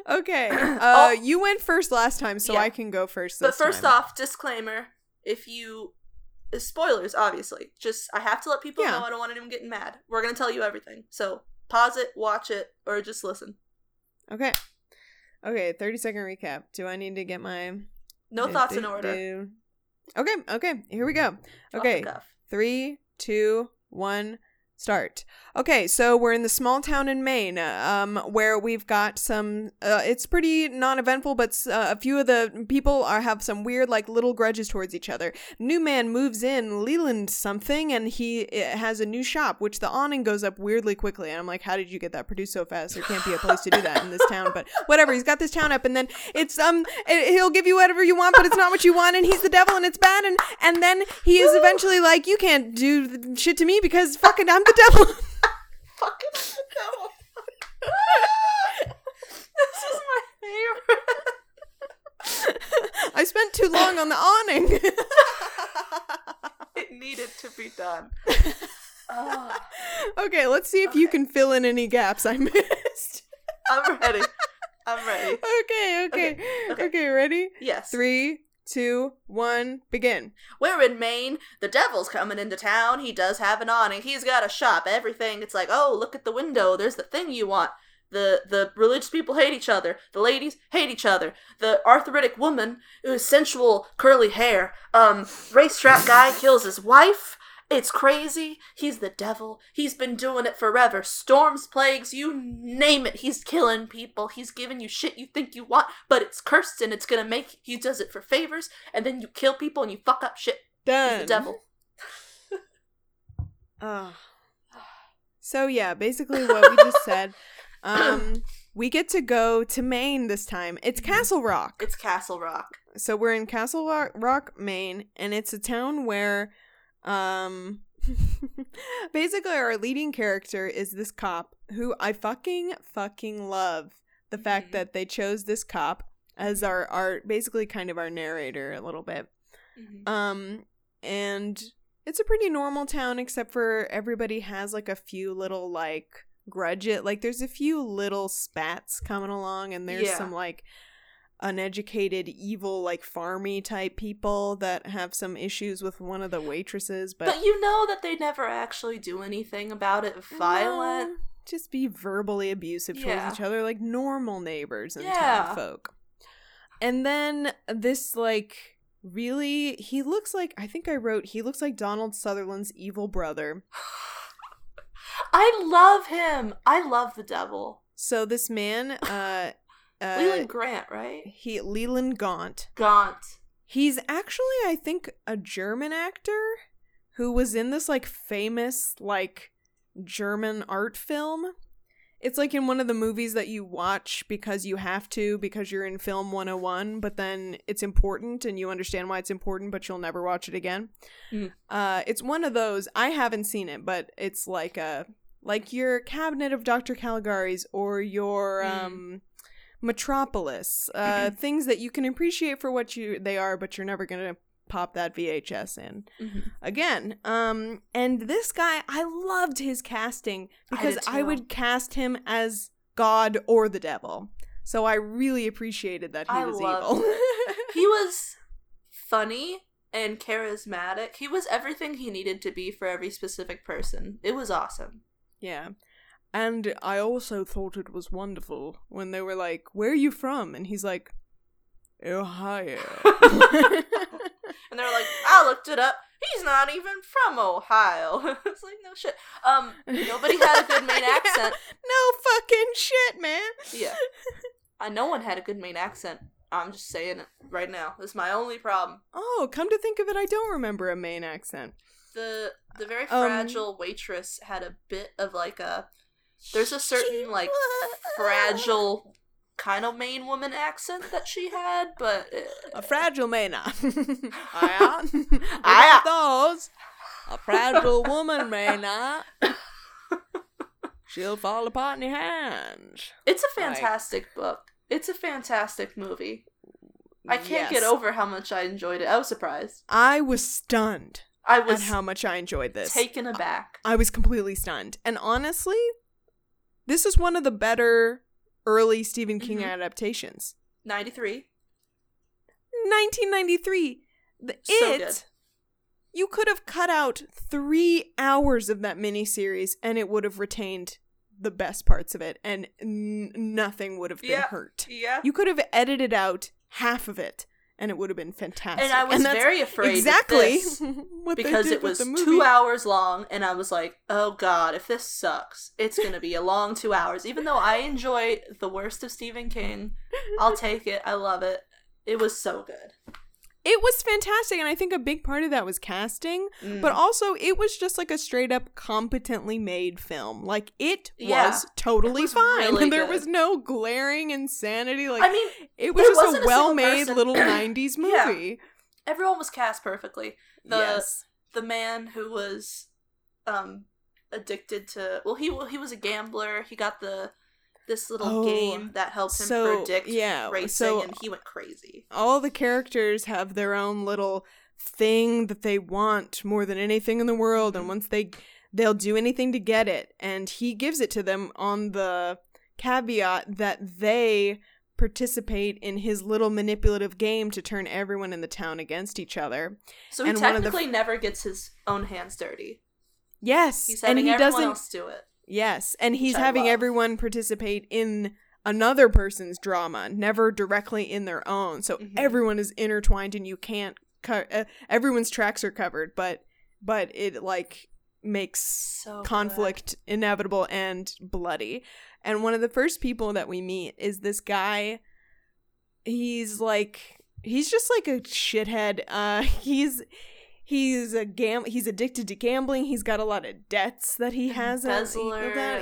Okay, uh, Oh. you went first last time, so Yeah. I can go first. But first time. off, disclaimer: if you uh, spoilers, obviously, just I have to let people Yeah. know. I don't want anyone getting mad. We're gonna tell you everything, so pause it, watch it, or just listen. okay, okay. Thirty second recap. Do I need to get my No do, thoughts in order. do. Okay, okay. Here we go. Okay, three, two, one, start. Okay, so we're in the small town in Maine, um, where we've got some. Uh, it's pretty non-eventful, but uh, a few of the people are have some weird, like little grudges towards each other. New man moves in, Leland something, and he has a new shop, which the awning goes up weirdly quickly. And I'm like, how did you get that produced so fast? There can't be a place to do that in this town, but whatever. He's got this town up, and then it's um, it- he'll give you whatever you want, but it's not what you want, and he's the devil, and it's bad, and and then he is eventually like, you can't do shit to me because fucking I'm the devil. Fucking devil. this is my favorite. I spent too long on the awning. it needed to be done. Oh, okay, let's see if you can fill in any gaps I missed. I'm ready. I'm ready. Okay, okay, okay. okay, ready? Yes. Three, two, one, begin. We're in Maine. The devil's coming into town. He does have an awning. He's got a shop. Everything. It's like, oh, look at the window. There's the thing you want. The the religious people hate each other. The ladies hate each other. The arthritic woman, who has sensual curly hair, um, racetrack guy kills his wife. It's crazy. He's the devil. He's been doing it forever. Storms, plagues, you name it. He's killing people. He's giving you shit you think you want, but it's cursed and it's gonna make. He does it for favors, and then you kill people and you fuck up shit. Done. He's the devil. Ah. So yeah, basically what we just said. Um, we get to go to Maine this time. It's Castle Rock. It's Castle Rock. So we're in Castle Rock, Rock, Maine, and it's a town where, um, basically our leading character is this cop who I fucking fucking love. The fact Mhm. that they chose this cop as our our basically kind of our narrator a little bit. Mhm. Um, and it's a pretty normal town, except for everybody has like a few little like grudge it. Like there's a few little spats coming along, and there's Yeah. some like uneducated, evil, like farmy type people that have some issues with one of the waitresses. But, But you know that they never actually do anything about it violent. No, just be verbally abusive towards Yeah. each other, like normal neighbors and Yeah. town folk. And then this like really he looks like I think I wrote he looks like Donald Sutherland's evil brother. I love him. I love the devil. So this man uh uh Leland Grant, right? he Leland Gaunt. Gaunt. He's actually I think a German actor who was in this like famous like German art film. It's like in one of the movies that you watch because you have to because you're in film 101, but then it's important and you understand why it's important, but you'll never watch it again. Mm. Uh, it's one of those. I haven't seen it, but it's like a like your Cabinet of Dr. Caligari's or your Mm. um Metropolis, uh, things that you can appreciate for what you they are, but you're never gonna pop that VHS in Mhm. again. Um, and this guy, I loved his casting because did I, would cast him as God or the devil. So I really appreciated that he I was evil. He was funny and charismatic. He was everything he needed to be for every specific person. It was awesome. yeah. And I also thought it was wonderful when they were like, "Where are you from?" And he's like, "Ohio." And they're like, I looked it up. He's not even from Ohio. it's like, no shit. Um, nobody had a good Maine accent. no fucking shit, man. Yeah. I, no one had a good Maine accent. I'm just saying it right now. That's my only problem. Oh, come to think of it, I don't remember a Maine accent. The the very Um, fragile waitress had a bit of like a there's a certain like fragile kind of Maine woman accent that she had, but A fragile Maina. I Aye. those. A fragile woman may not. She'll fall apart in your hands. it's a Like- fantastic book. It's a fantastic movie. I can't Yes. get over how much I enjoyed it. I was surprised. I was stunned I at was how much I enjoyed this. taken aback. I was completely stunned. And honestly, this is one of the better early Stephen King Mhm. adaptations. 93. 1993. The So it good. you could have cut out three hours of that miniseries and it would have retained the best parts of it and n- nothing would have been Yeah. hurt Yeah. you could have edited out half of it and it would have been fantastic And I was that's very afraid exactly of this what they because it was two hours long, and I was like, "Oh God, if this sucks, it's gonna be a long two hours." Even though I enjoy the worst of Stephen King, I'll take it. I love it. It was so good. It was fantastic and i think a big part of that was casting Mm. but also it was just like a straight up competently made film like it Yeah. was totally was fine really there good. was no glaring insanity like I mean, It was just a well-made little '90s Yeah. movie. everyone was cast perfectly. The yes, the man who was um addicted to well, he he was a gambler. He got the this little Oh, game that helps him so, predict yeah, racing, so- and he went crazy. all the characters have their own little thing that they want more than anything in the world, and Mhm. once they they'll do anything to get it, and he gives it to them on the caveat that they participate in his little manipulative game to turn everyone in the town against each other. So he And one of the technically never gets his own hands dirty. Yes, He's and having he everyone doesn't else do it. Yes, and he's having love. everyone participate in another person's drama, never directly in their own. So Mhm. everyone is intertwined, and you can't. Co- uh, everyone's tracks are covered, but but it like makes So good. conflict inevitable and bloody. And one of the first people that we meet is this guy. He's like he's just like a shithead. Uh, he's he's a gam he's addicted to gambling. He's got a lot of debts that he has. that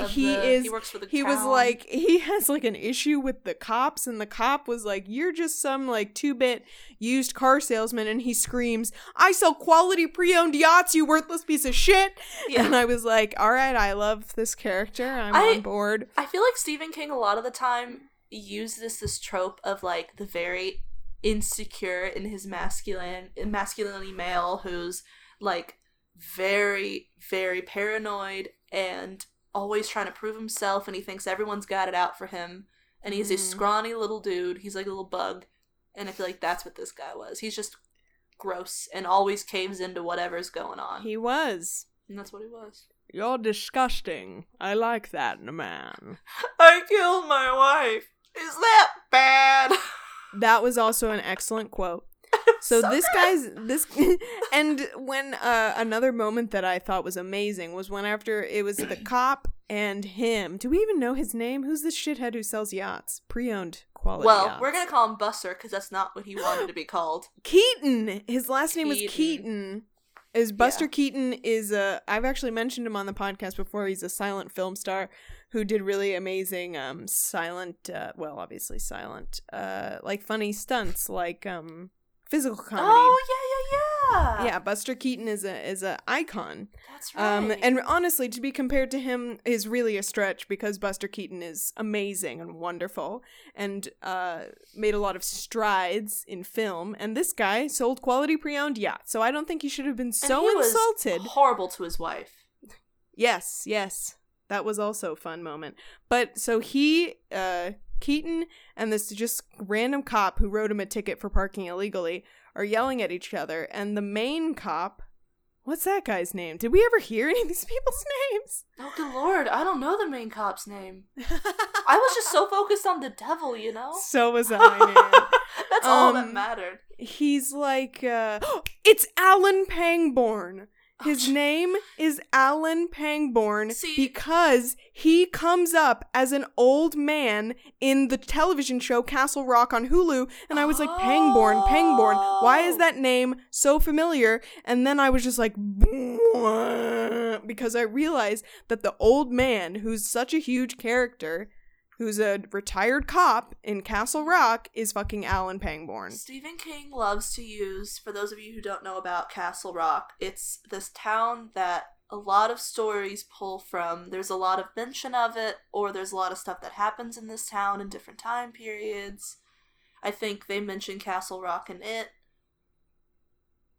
he the- is He works for the. he was like he has like an issue with the cops and the cop was like you're just some like two-bit used car salesman and he screams i sell quality pre-owned yachts you worthless piece of shit Yeah. and i was like all right i love this character i'm I- on board I feel like Stephen King a lot of the time uses this this trope of like the very insecure in his masculine masculinity male who's like very very paranoid and always trying to prove himself and he thinks everyone's got it out for him and he's a Mhm. scrawny little dude he's like a little bug and i feel like that's what this guy was he's just gross and always caves into whatever's going on He was. and that's what he was You're disgusting. I like that in a man. i killed my wife is that bad That was also an excellent quote. So this guy's this and when uh another moment that I thought was amazing was when after it was the cop and him. Do we even know his name? Who's this shithead who sells yachts? Pre-owned quality well yachts. we're gonna call him buster because that's not what he wanted to be called Keaton. His last name was Keaton. Keaton. Is Buster Yeah. Keaton is a I've actually mentioned him on the podcast before. He's a silent film star who did really amazing um silent uh, well obviously silent uh like funny stunts like um physical comedy. oh yeah yeah yeah yeah, Buster Keaton is a is a icon. that's right Um, and honestly, to be compared to him is really a stretch because Buster Keaton is amazing and wonderful and uh, made a lot of strides in film. And this guy sold quality pre-owned yachts, so I don't think he should have been so insulted. horrible to his wife Yes, yes. That was also a fun moment. But so he, uh, Keaton and this just random cop who wrote him a ticket for parking illegally are yelling at each other. And the main cop, what's that guy's name? Did we ever hear any of these people's names? Oh, good lord, I don't know the main cop's name. I was just so focused on the devil, you know? so was I. That's all that Um, mattered. He's like, uh, it's Alan Pangborn. His name is Alan Pangborn See- because he comes up as an old man in the television show Castle Rock on Hulu. And I was like, Pangborn, Pangborn. Why is Oh. that name so familiar? And then I was just like, because I realized that the old man, who's such a huge character, who's a retired cop in Castle Rock, is fucking Alan Pangborn. Stephen King loves to use, for those of you who don't know about Castle Rock, it's this town that a lot of stories pull from. There's a lot of mention of it, or there's a lot of stuff that happens in this town in different time periods. I think they mention Castle Rock in it.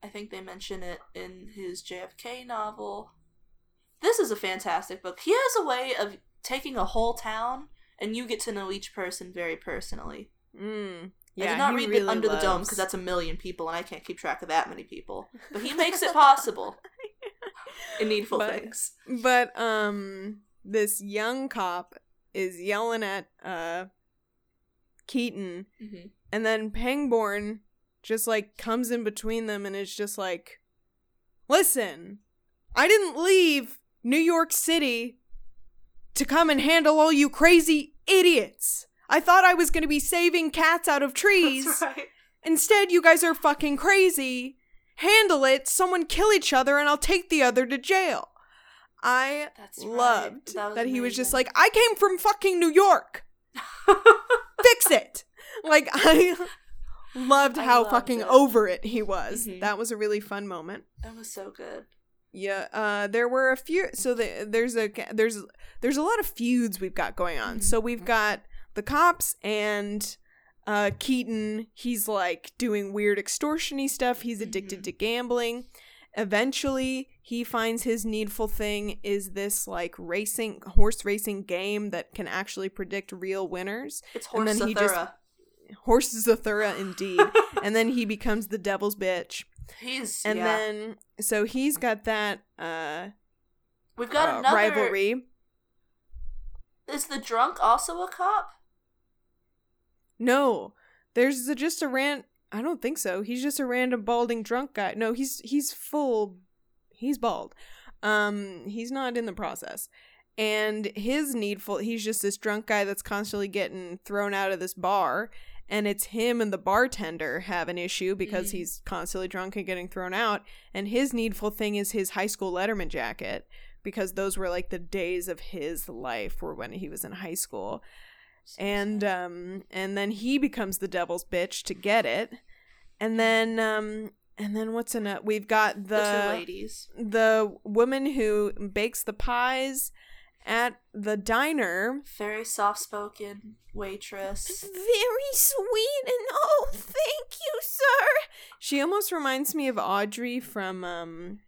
I think they mention it in his JFK novel. This is a fantastic book. He has a way of taking a whole town, and you get to know each person very personally. Mm. I did not read really the Under the Dome because that's a million people, and I can't keep track of that many people. But he makes it possible in needful But- things. But um, this young cop is yelling at uh Keaton, hmm and then Pangborn just like comes in between them and is just like, "Listen, I didn't leave New York City to come and handle all you crazy idiots. I thought I was going to be saving cats out of trees." Right. Instead, you guys are fucking crazy. Handle it. Someone kill each other, and I'll take the other to jail. I That's right. loved That that, he was just like, I came from fucking New York. Fix it. Like I loved I how loved fucking it. over it he was. Mhm. That was a really fun moment. that was so good. Yeah, uh, there were a few. So the, there's a there's there's a lot of feuds we've got going on. Mhm. So we've got the cops and uh, Keaton. He's like doing weird extortiony stuff. He's addicted Mhm. to gambling. Eventually, he finds his needful thing is this like racing horse racing game that can actually predict real winners. It's And Horse then he just- Zathura. Horse Zathura, indeed. and then he becomes the devil's bitch. He's And yeah. then so he's got that uh we've got uh, another rivalry. Is the drunk also a cop? No, there's a, just a rant. I don't think so. He's just a random balding drunk guy. No, he's he's full. He's bald. Um, he's not in the process. And his needful, he's just this drunk guy that's constantly getting thrown out of this bar. And it's him and the bartender have an issue because Mhm. he's constantly drunk and getting thrown out. And his needful thing is his high school Letterman jacket because those were like the days of his life were when he was in high school and um and then he becomes the devil's bitch to get it and then um and then what's in it we've got the ladies. the woman who bakes the pies at the diner. Very soft spoken waitress. Very sweet and oh, thank you, sir. She almost reminds me of Audrey from um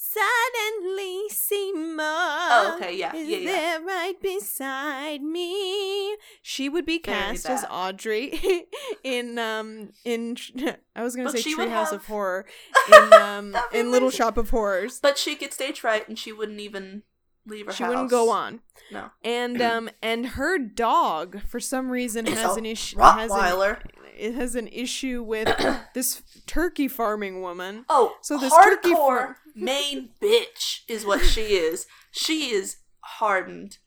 Suddenly Seymour Oh, okay, yeah, is yeah, yeah. there right beside me. She would be cast as. Audrey in um in I was gonna But say Treehouse have- of Horror in um in Little. Shop of Horrors. But she could stage fright and she wouldn't even leave her She house. wouldn't go on. No. And um and her dog for some reason It's has an issue has an, it has an issue with this turkey farming woman. Oh, So this hardcore turkey far- main bitch is what she is. She is hardened.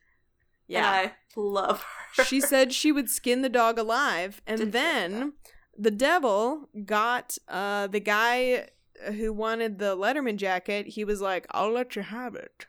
And I love her. she said she would skin the dog alive and Did hear then the devil got uh the guy who wanted the letterman jacket he was like i'll let you have it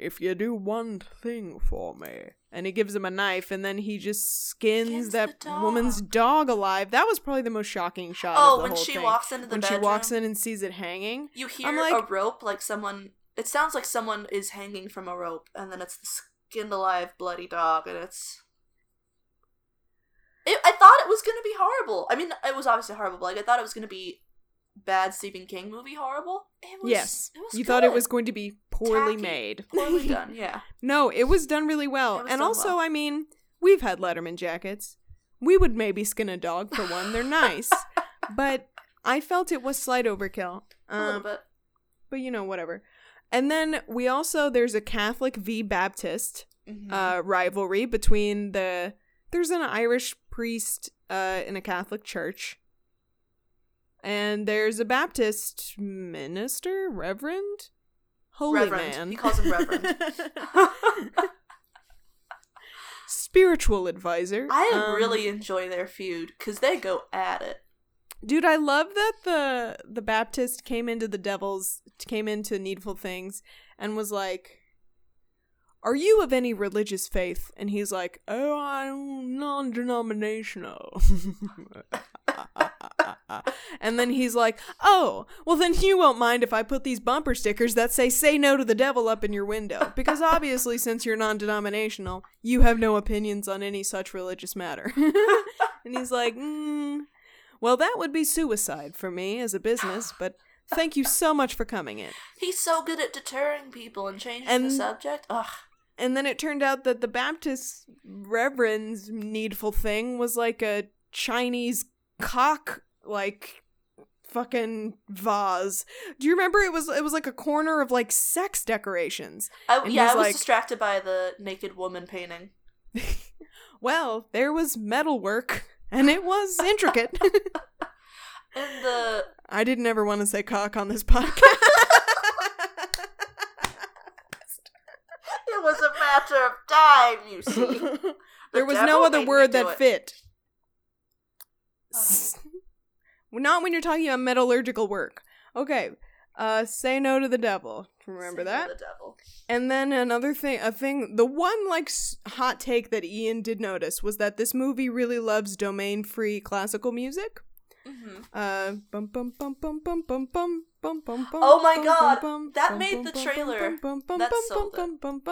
if you do one thing for me and he gives him a knife and then he just skins, Skins that the woman's dog. dog alive that was probably the most shocking shot Oh, of the when whole she thing. walks into the when bedroom, she walks in and sees it hanging you hear I'm a rope like someone. It sounds like someone is hanging from a rope, and then it's the skinned alive bloody dog, and it's. It, I thought it was gonna be horrible. I mean, it was obviously horrible. But like I thought it was gonna be bad Stephen King movie horrible. It was, yes it was you thought it was going to be poorly Tacky. made poorly done. Yeah, No, it was done really well. And also, well. I mean, we've had Letterman jackets. We would maybe skin a dog for one. They're nice. but I felt it was slight overkill. a little Um, bit. but you know, whatever. And then we also, there's a Catholic v. Baptist Mhm. uh, rivalry between the. There's an Irish priest uh, in a Catholic church. And there's a Baptist minister, reverend, holy Reverend. man. He calls him reverend. spiritual advisor. I Um, really enjoy their feud because they go at it. dude. I love that the the Baptist came into the Devil's came into Needful Things and was like, "Are you of any religious faith?" And he's like, "Oh, I'm non-denominational." and then he's like, "Oh, well then you won't mind if I put these bumper stickers that say say no to the devil up in your window because obviously since you're non-denominational, you have no opinions on any such religious matter." and he's like, mm, "Well, that would be suicide for me as a business, but thank you so much for coming in." He's so good at deterring people and changing the subject. Ugh. And then it turned out that the Baptist reverend's needful thing was like a Chinese cock like fucking vase. Do you remember it was it was like a corner of like sex decorations. I, yeah, he's I was like- distracted by the naked woman painting. Well, there was metalwork and it was intricate. And the I didn't ever want to say cock on this podcast. it was a matter of time, you see. there was no other word that it. fit. Ah. Ugh. Not when you're talking about metallurgical work. Okay. Uh say no to the devil. Remember Say no that? The devil. And then another thing, a thing, the one like hot take that Ian did notice was that this movie really loves domain-free classical music. hmm Uh, bum bum bum bum bum bum bum bum bum bum. Oh my bum, God, bum, that bum, made the trailer. That sold bum.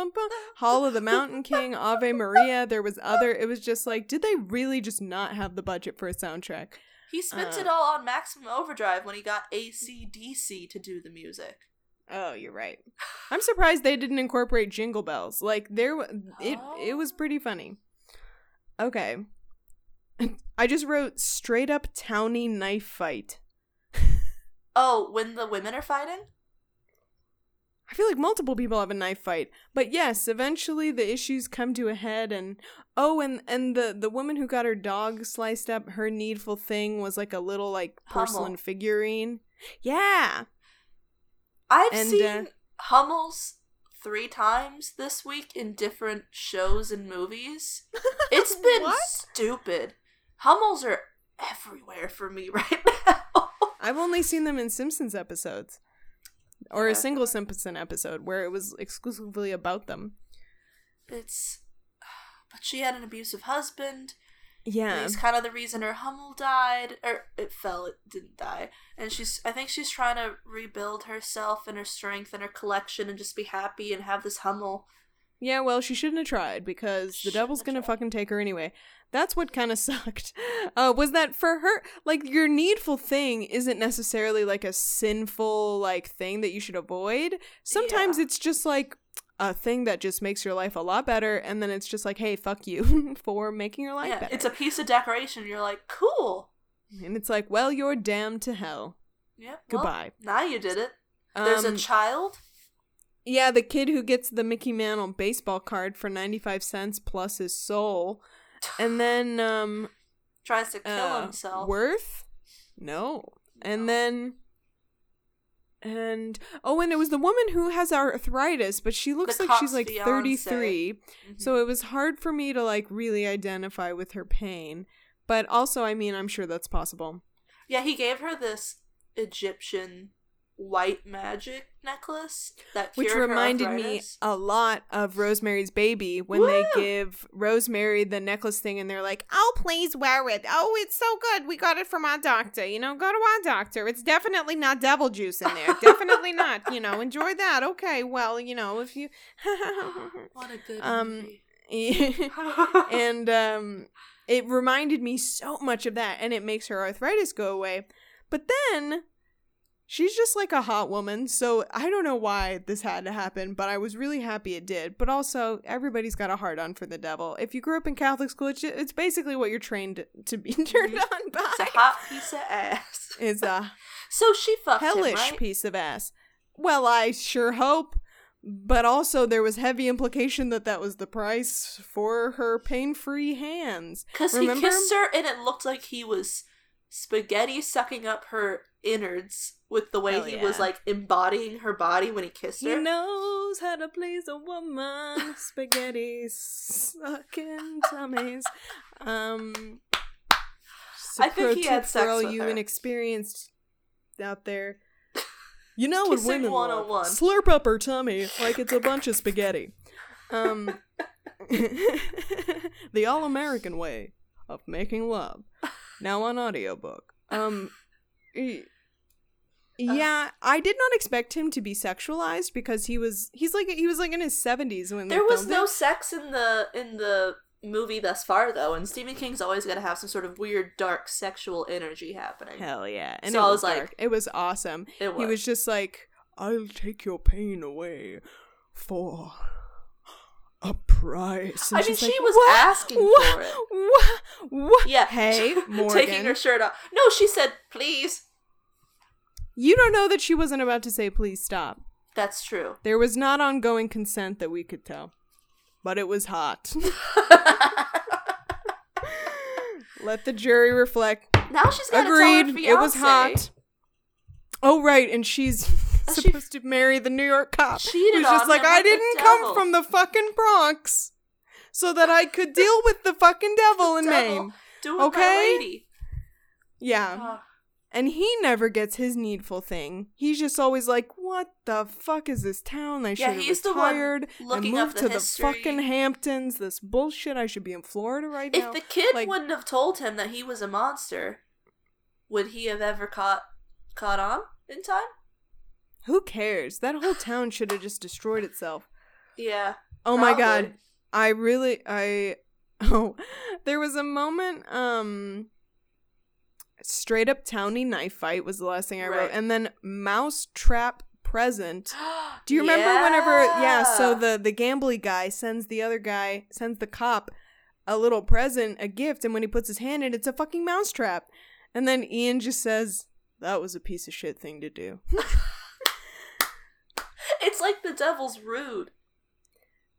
Hall of the Mountain King, Ave Maria. There was other. It was just like, did they really just not have the budget for a soundtrack? He spent Uh. it all on Maximum Overdrive when he got ACDC to do the music. Oh, you're right. I'm surprised they didn't incorporate Jingle Bells. Like there, wa- it it was Oh. pretty funny. Okay, I just wrote straight up towny knife fight. Oh, when the women are fighting? I feel like multiple people have a knife fight, but yes, eventually the issues come to a head, and oh, and and the the woman who got her dog sliced up, her needful thing was like a little like porcelain Hummel. figurine. Yeah, I've And, seen uh, Hummels three times this week in different shows and movies. It's been stupid. Hummels are everywhere for me right now. I've only seen them in Simpsons episodes, or Yeah. a single Simpson episode where it was exclusively about them. it's. But she had an abusive husband. Yeah, He's kind of the reason her Hummel died, or it fell, it didn't die. And she's, I think she's trying to rebuild herself and her strength and her collection and just be happy and have this Hummel. Yeah, well, she shouldn't have tried because the devil's gonna tried. fucking take her anyway. That's what kind of sucked. Uh, was that for her? Like your needful thing isn't necessarily like a sinful like thing that you should avoid. Sometimes Yeah. it's just like a thing that just makes your life a lot better, and then it's just like, hey, fuck you for making your life yeah, better. it's a piece of decoration. You're like, cool. and it's like, well, you're damned to hell. Yeah. well, Goodbye. now you did it. There's a Um, child. Yeah, the kid who gets the Mickey Mantle baseball card for 95 cents plus his soul. And then um Tries to kill uh, himself. Worth? No. And then and oh and it was the woman who has arthritis, but she looks The like she's like fiancé. 33. Mhm. So it was hard for me to like really identify with her pain. But also, I mean, I'm sure that's possible. yeah, he gave her this Egyptian white magic necklace that Which reminded me a lot of Rosemary's Baby when Woo! they give Rosemary the necklace thing and they're like, oh, please wear it. Oh, it's so good. We got it from our doctor. You know, go to our doctor. It's definitely not devil juice in there. definitely not. You know, enjoy that. Okay, well, you know, if you. What a good Um, movie. and um, it reminded me so much of that, and it makes her arthritis go away. But then she's just like a hot woman, so I don't know why this had to happen, but I was really happy it did. But also, everybody's got a hard on for the devil. If you grew up in Catholic school, it's, it's basically what you're trained to be turned on by. it's a hot piece of ass. It's a So she fucked hellish him, right? piece of ass. Well, I sure hope. But also, there was heavy implication that that was the price for her pain-free hands. Because he kissed her, and it looked like he was spaghetti sucking up her innards with the way Hell he yeah. was like embodying her body when he kissed her. He knows how to please a woman. Spaghetti sucking tummies. Um, a I think he had sex for all with you her. inexperienced out there. You know what Kissing women. 101. Slurp up her tummy like it's a bunch of spaghetti. Um, the all-American way of making love. Now on audiobook. Um, e- yeah, I did not expect him to be sexualized because he was he's like he was like in his 70s when There was no it. sex in the in the movie thus far though, and Stephen King's always got to have some sort of weird dark sexual energy happening. Hell yeah. And So it I was was like- it was awesome. It was. He was just like, I'll take your pain away for a price. And I mean, she like, was "What? asking What? for it. What? What? Yeah. Hey, Morgan. taking her shirt off. No, she said, "Please." You don't know that she wasn't about to say, please stop. That's true. There was not ongoing consent that we could tell. But it was hot. Let the jury reflect. now she's got Agreed. It was hot. Oh, right. And she's She- supposed to marry the New York cop. Who's just like, I didn't come from the fucking Bronx so that I could deal with the fucking devil in Devil. Maine. Do Okay? lady. Yeah. Ah. And he never gets his needful thing. He's just always like, "What the fuck is this town? I should Yeah, have he's the one retired and moved the to history. the fucking Hamptons. This bullshit. I should be in Florida right now." If the kid like- wouldn't have told him that he was a monster, would he have ever caught caught on in time? Who cares? That whole town should have just destroyed itself. Yeah. Oh my god. I really I oh there was a moment um straight up towny knife fight was the last thing I wrote and then mouse trap present Do you remember whenever yeah, so the the gambly guy sends the other guy sends the cop a little present, a gift, and when he puts his hand in it's a fucking mousetrap. And then Ian just says, That was a piece of shit thing to do. It's like the devil's rude.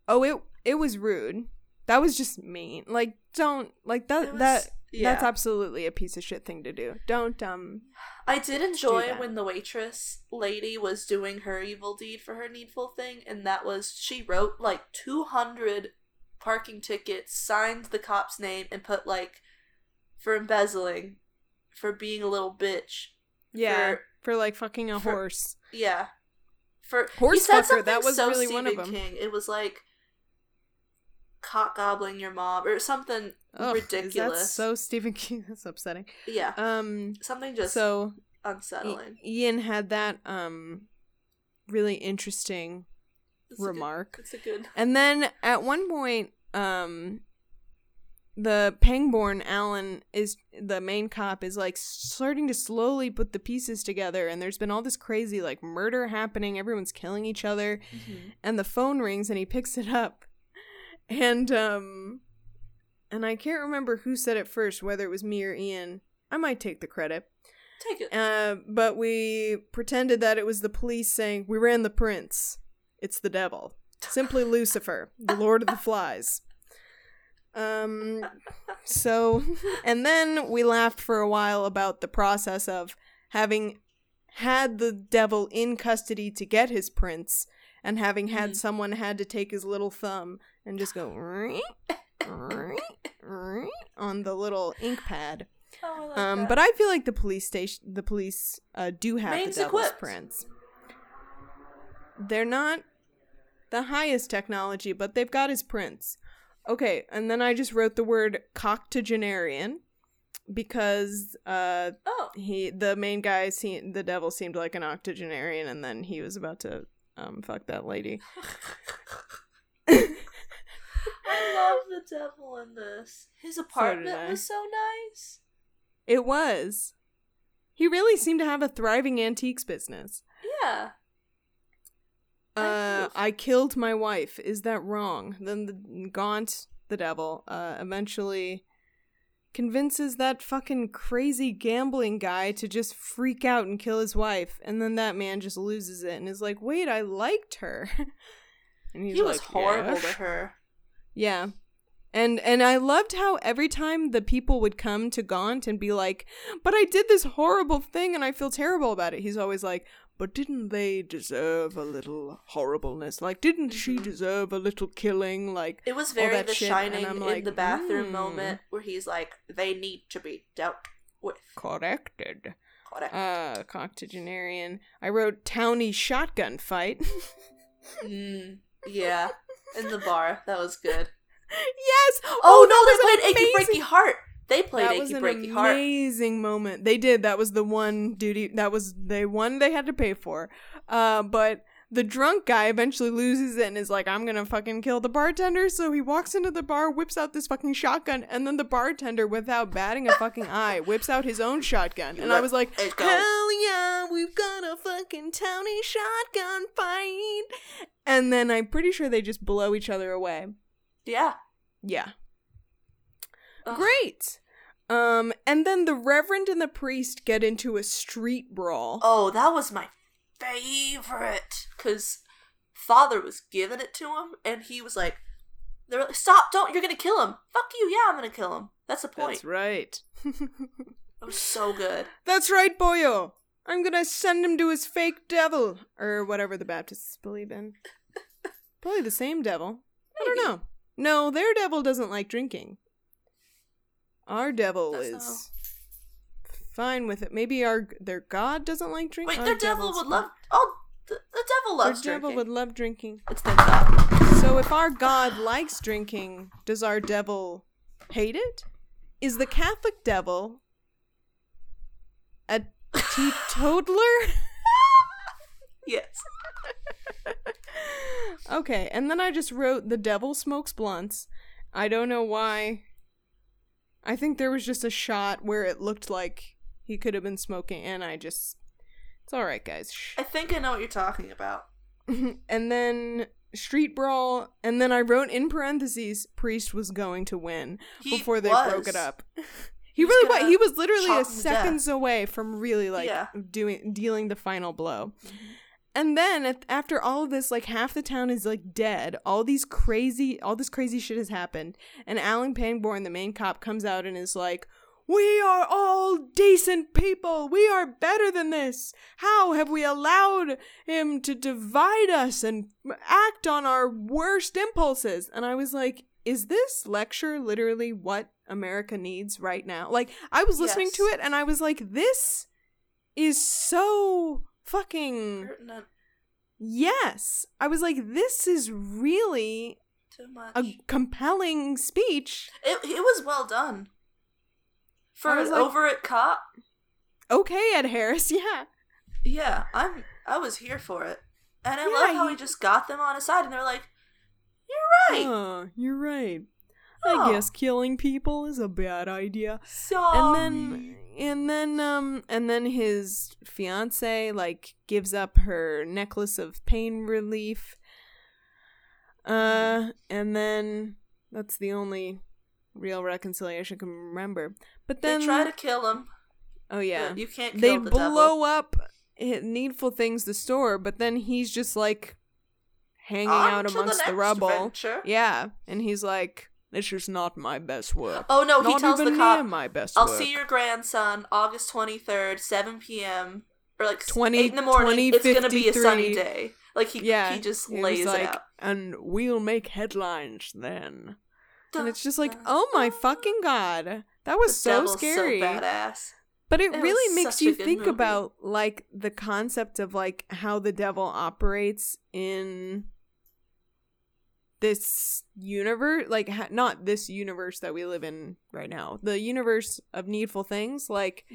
oh, it it was rude. That was just mean. Like don't like that was- that yeah. that's absolutely a piece of shit thing to do. Don't um I did enjoy when the waitress lady was doing her evil deed for her needful thing, and that was she wrote like 200 parking tickets, signed the cop's name, and put like for embezzling, for being a little bitch. yeah, For- for, like fucking a for- horse. Yeah. For Horse he said fucker, that was so really one of Stephen them. King. It was like cock gobbling your mom or something Ugh, ridiculous. so Stephen King. That's upsetting. yeah, Um something just so unsettling. Ian had that um really interesting That's a good- remark. It's a good. And then at one point, um, the Pangborn Alan is the main cop is like starting to slowly put the pieces together, and there's been all this crazy like murder happening. Everyone's killing each other, and the phone rings, and he picks it up, and um, and I can't remember who said it first, whether it was me or Ian. I might take the credit. Take it. Uh, but we pretended that it was the police saying, We ran the prints. It's the devil. Simply Lucifer, the Lord of the Flies. Um, so, and then we laughed for a while about the process of having had the devil in custody to get his prints and having had Mhm. someone had to take his little thumb and just go on the little ink pad. Oh, I like Um, that. but I feel like the police station, the police, uh, do have Maine's the devil's equipped. prints. They're not the highest technology, but they've got his prints. Okay, and then I just wrote the word coctogenarian because uh, oh, he, the main guy, se- the devil seemed like an octogenarian, and then he was about to um fuck that lady. I love the devil in this. His apartment I. was so nice. It was. He really seemed to have a thriving antiques business. Yeah. I Uh. I killed my wife. Is that wrong? Then the Gaunt, the devil, uh, eventually convinces that fucking crazy gambling guy to just freak out and kill his wife, and then that man just loses it and is like, "Wait, I liked her." and he's He was like, horrible "Yes." to her. Yeah. And and I loved how every time the people would come to Gaunt and be like, "But I did this horrible thing and I feel terrible about it." He's always like, "But didn't they deserve a little horribleness? Like didn't she Mhm. deserve a little killing? Like It was very the shit," shining in like, the bathroom "Hmm, moment where he's like, they need to be dealt with. corrected." Correct. Uh, octogenarian. I wrote towny shotgun fight. mm, yeah. In the bar. That was good. yes. Oh, that no, was they played Achy. Breaky Heart. They played that Achy was an Breaky Heart. amazing moment. They did. That was the one duty. That was the one they had to pay for. Uh, but the drunk guy eventually loses it and is like, "I'm gonna fucking kill the bartender." So he walks into the bar, whips out this fucking shotgun, and then the bartender, without batting a fucking eye, whips out his own shotgun. And I was like, "Hell yeah, we've got a fucking towny shotgun fight!" And then I'm pretty sure they just blow each other away. Yeah. Yeah. Ugh. Great. Um, and then the Reverend and the priest get into a street brawl. Oh, that was my favorite. Because Father was giving it to him, and he was like, "They're like, stop, don't, you're gonna kill him. Fuck you, yeah, I'm gonna kill him. That's the point. That's right. It was so good. That's right, boyo. I'm gonna send him to his fake devil, or whatever the Baptists believe in. Probably the same devil. I don't know. No, their devil doesn't like drinking. Our devil That's is fine with it. Maybe our their god doesn't like drinking. Wait, their devil would love. Oh, the, the devil loves Their loves devil would love drinking. It's their god. So if our God likes drinking, does our devil hate it? Is the Catholic devil a teetotaler? Yes. okay, and then I just wrote the devil smokes blunts. I don't know why. I think there was just a shot where it looked like he could have been smoking, and I just. It's alright, guys. Shh. I think I know what you're talking about. and then street brawl, and then I wrote in parentheses, priest was going to win. He before they was. broke it up. He He was really was. He was literally a seconds away from really like Yeah. doing dealing the final blow. Mm-hmm. And then at, after all of this, like half the town is like dead. All these crazy, all this crazy shit has happened. And Alan Pangborn, the main cop, comes out and is like, "We are all decent people. We are better than this. How have we allowed him to divide us and act on our worst impulses?" And I was like, "Is this lecture literally what America needs right now?" Like I was listening to it and I was like, "This is so." Fucking Pertinent. Yes. I was like, this is really Too much. a compelling speech. It it was well done. For an like- over it cop, Okay, Ed Harris, yeah. yeah, I'm I was here for it. And I Yeah, love how he- he just got them on his side, and they're like, "You're right." Oh, you're right. Oh. I guess killing people is a bad idea. So and then and then um and then his fiance like gives up her necklace of pain relief uh and then that's the only real reconciliation I can remember but then they try to kill him. oh yeah you can't kill they the blow devil. up needful things the store but then he's just like hanging On out to the amongst the, rubble venture. yeah and he's like this is not my best work Oh no, he not tells even the cop, my best "I'll work. see your grandson August twenty third, seven p.m. or like 20 eight in the morning. it's gonna be a sunny day." Like he, yeah he just he lays like, it out. and we'll make headlines then Dun, and it's just like dun, oh my fucking god that was so scary so badass. but it It really makes you think movie. about like the concept of like how the devil operates in this universe like ha- not this universe that we live in right now the universe of needful things like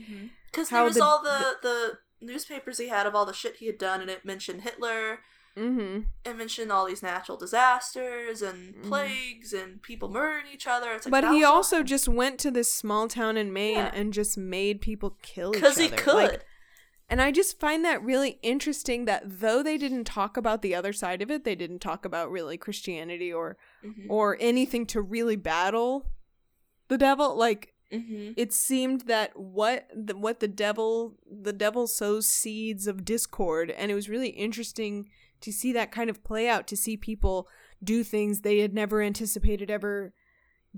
Because How there was the- all the, the newspapers he had of all the shit he had done, and it mentioned Hitler, mm-hmm it mentioned all these natural disasters and Mhm. plagues and people murdering each other. It's like, but he was all also just went to this small town in Maine Yeah. and just made people kill each other. because he could. Like, and I just find that really interesting that though they didn't talk about the other side of it, they didn't talk about really Christianity or Mhm. or anything to really battle the devil. Like Mhm. it seemed that what the, what the devil the devil sows seeds of discord, and it was really interesting to see that kind of play out. To see people do things they had never anticipated ever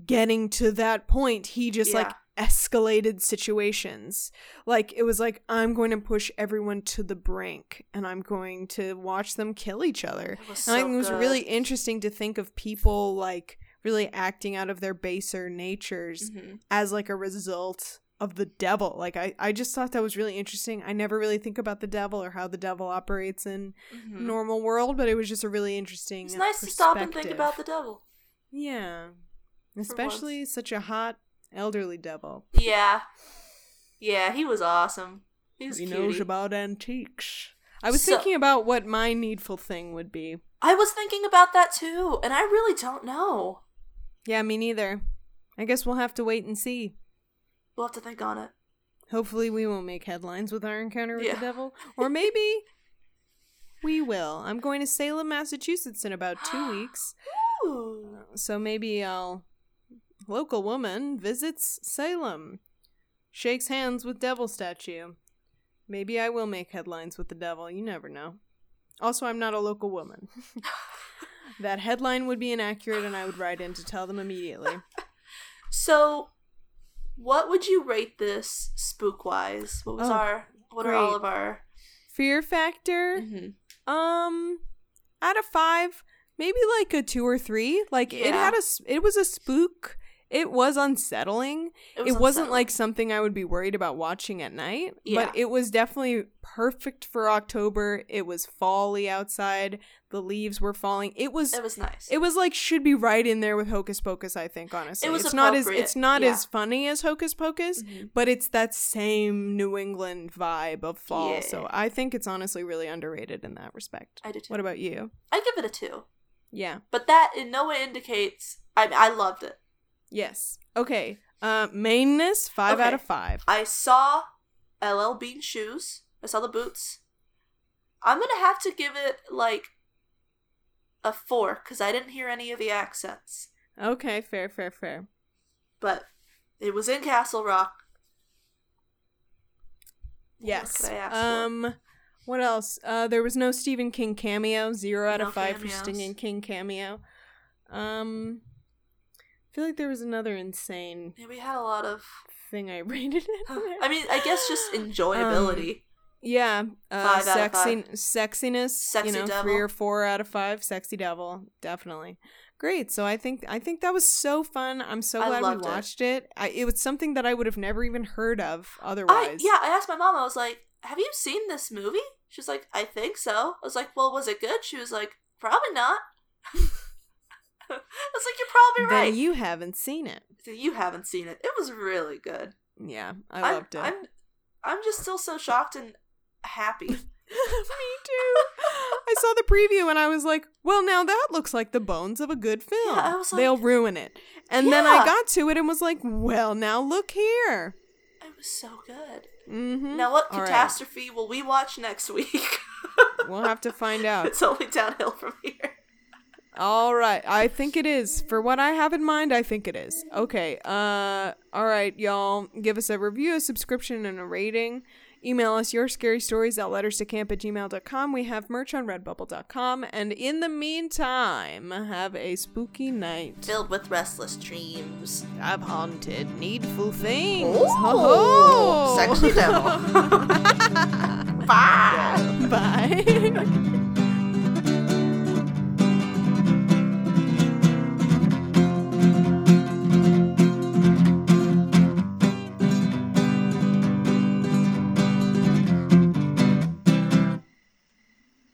getting to that point. He just like Yeah. Escalated situations. Like it was like I'm going to push everyone to the brink, and I'm going to watch them kill each other. It was so it was really interesting to think of people like really acting out of their baser natures Mhm. as like a result of the devil. Like I, I just thought that was really interesting. I never really think about the devil or how the devil operates in Mhm. normal world, but it was just a really interesting. It's nice to stop and think about the devil. Yeah, especially such a hot elderly devil. Yeah, yeah, he was awesome. He was He knows about antiques. I was So- thinking about what my needful thing would be. I was thinking about that too, and I really don't know. Yeah, me neither. I guess we'll have to wait and see. We'll have to think on it. Hopefully, we won't make headlines with our encounter with Yeah. the devil. Or maybe we will. I'm going to Salem, Massachusetts in about two weeks. Ooh. So maybe I'll. Local woman visits Salem, shakes hands with devil statue. Maybe I will make headlines with the devil. You never know. Also, I'm not a local woman. that headline would be inaccurate, and I would write in to tell them immediately. So, what would you rate this spook wise? What was Oh, our? What are all of our? Fear factor. Mhm. Um, out of five, maybe like a two or three. Like it had a. it was a spook. It was unsettling. It, was was not unsettling. like something I would be worried about watching at night. Yeah. But it was definitely perfect for October. It was fally outside. The leaves were falling. It was. It was nice. It was like should be right in there with Hocus Pocus. I think honestly, It was it's not as it's not yeah. as funny as Hocus Pocus, Mhm. but it's that same New England vibe of fall. Yeah. So I think it's honestly really underrated in that respect. I did too. What about you? I give it a two, Yeah. but that in no way indicates. I I loved it. Yes. Okay. Uh, mainness five out of five. I saw LL Bean shoes. I saw the boots. I'm gonna have to give it like a four because I didn't hear any of the accents, Okay. Fair. Fair. Fair. but it was in Castle Rock. What Yes. I ask for? um. What else? Uh, there was no Stephen King cameo. Zero out No of five cameos. for Stephen King cameo. Um. I feel like there was another insane Yeah, we had a lot of. thing I rated it. I mean, I guess just enjoyability. Yeah, uh, Five out of sexy, sexiness. Sexy you know, devil. three or four out of five. Sexy devil, definitely great. So I think I think that was so fun. I'm so I glad we loved it. watched it. I, it was something that I would have never even heard of I otherwise. yeah, I asked my mom. I was like, "Have you seen this movie?" She's like, "I think so." I was like, "Well, was it good?" She was like, "Probably not." I was like, "You're probably Then right." you haven't seen it. You haven't seen it. It was really good. Yeah, I I'm- loved it. I'm, I'm just still so shocked and happy. Me too. I saw the preview and I was like, well, now that looks like the bones of a good film. Yeah, I was like- They'll ruin it. And then I got to it and was like, well, now look here. It was so good. Mm-hmm. Now, what All right. catastrophe will we watch next week? We'll have to find out. it's only downhill from here. All right. I think it is. For what I have in mind, I think it is. Okay. Uh all right, y'all. Give us a review, a subscription, and a rating. Email us your scary stories at letters to camp at gmail.com. We have merch on redbubble.com. And in the meantime, have a spooky night. Filled with restless dreams. I've haunted needful things. Ooh, ho! sexy devil. Bye. Bye.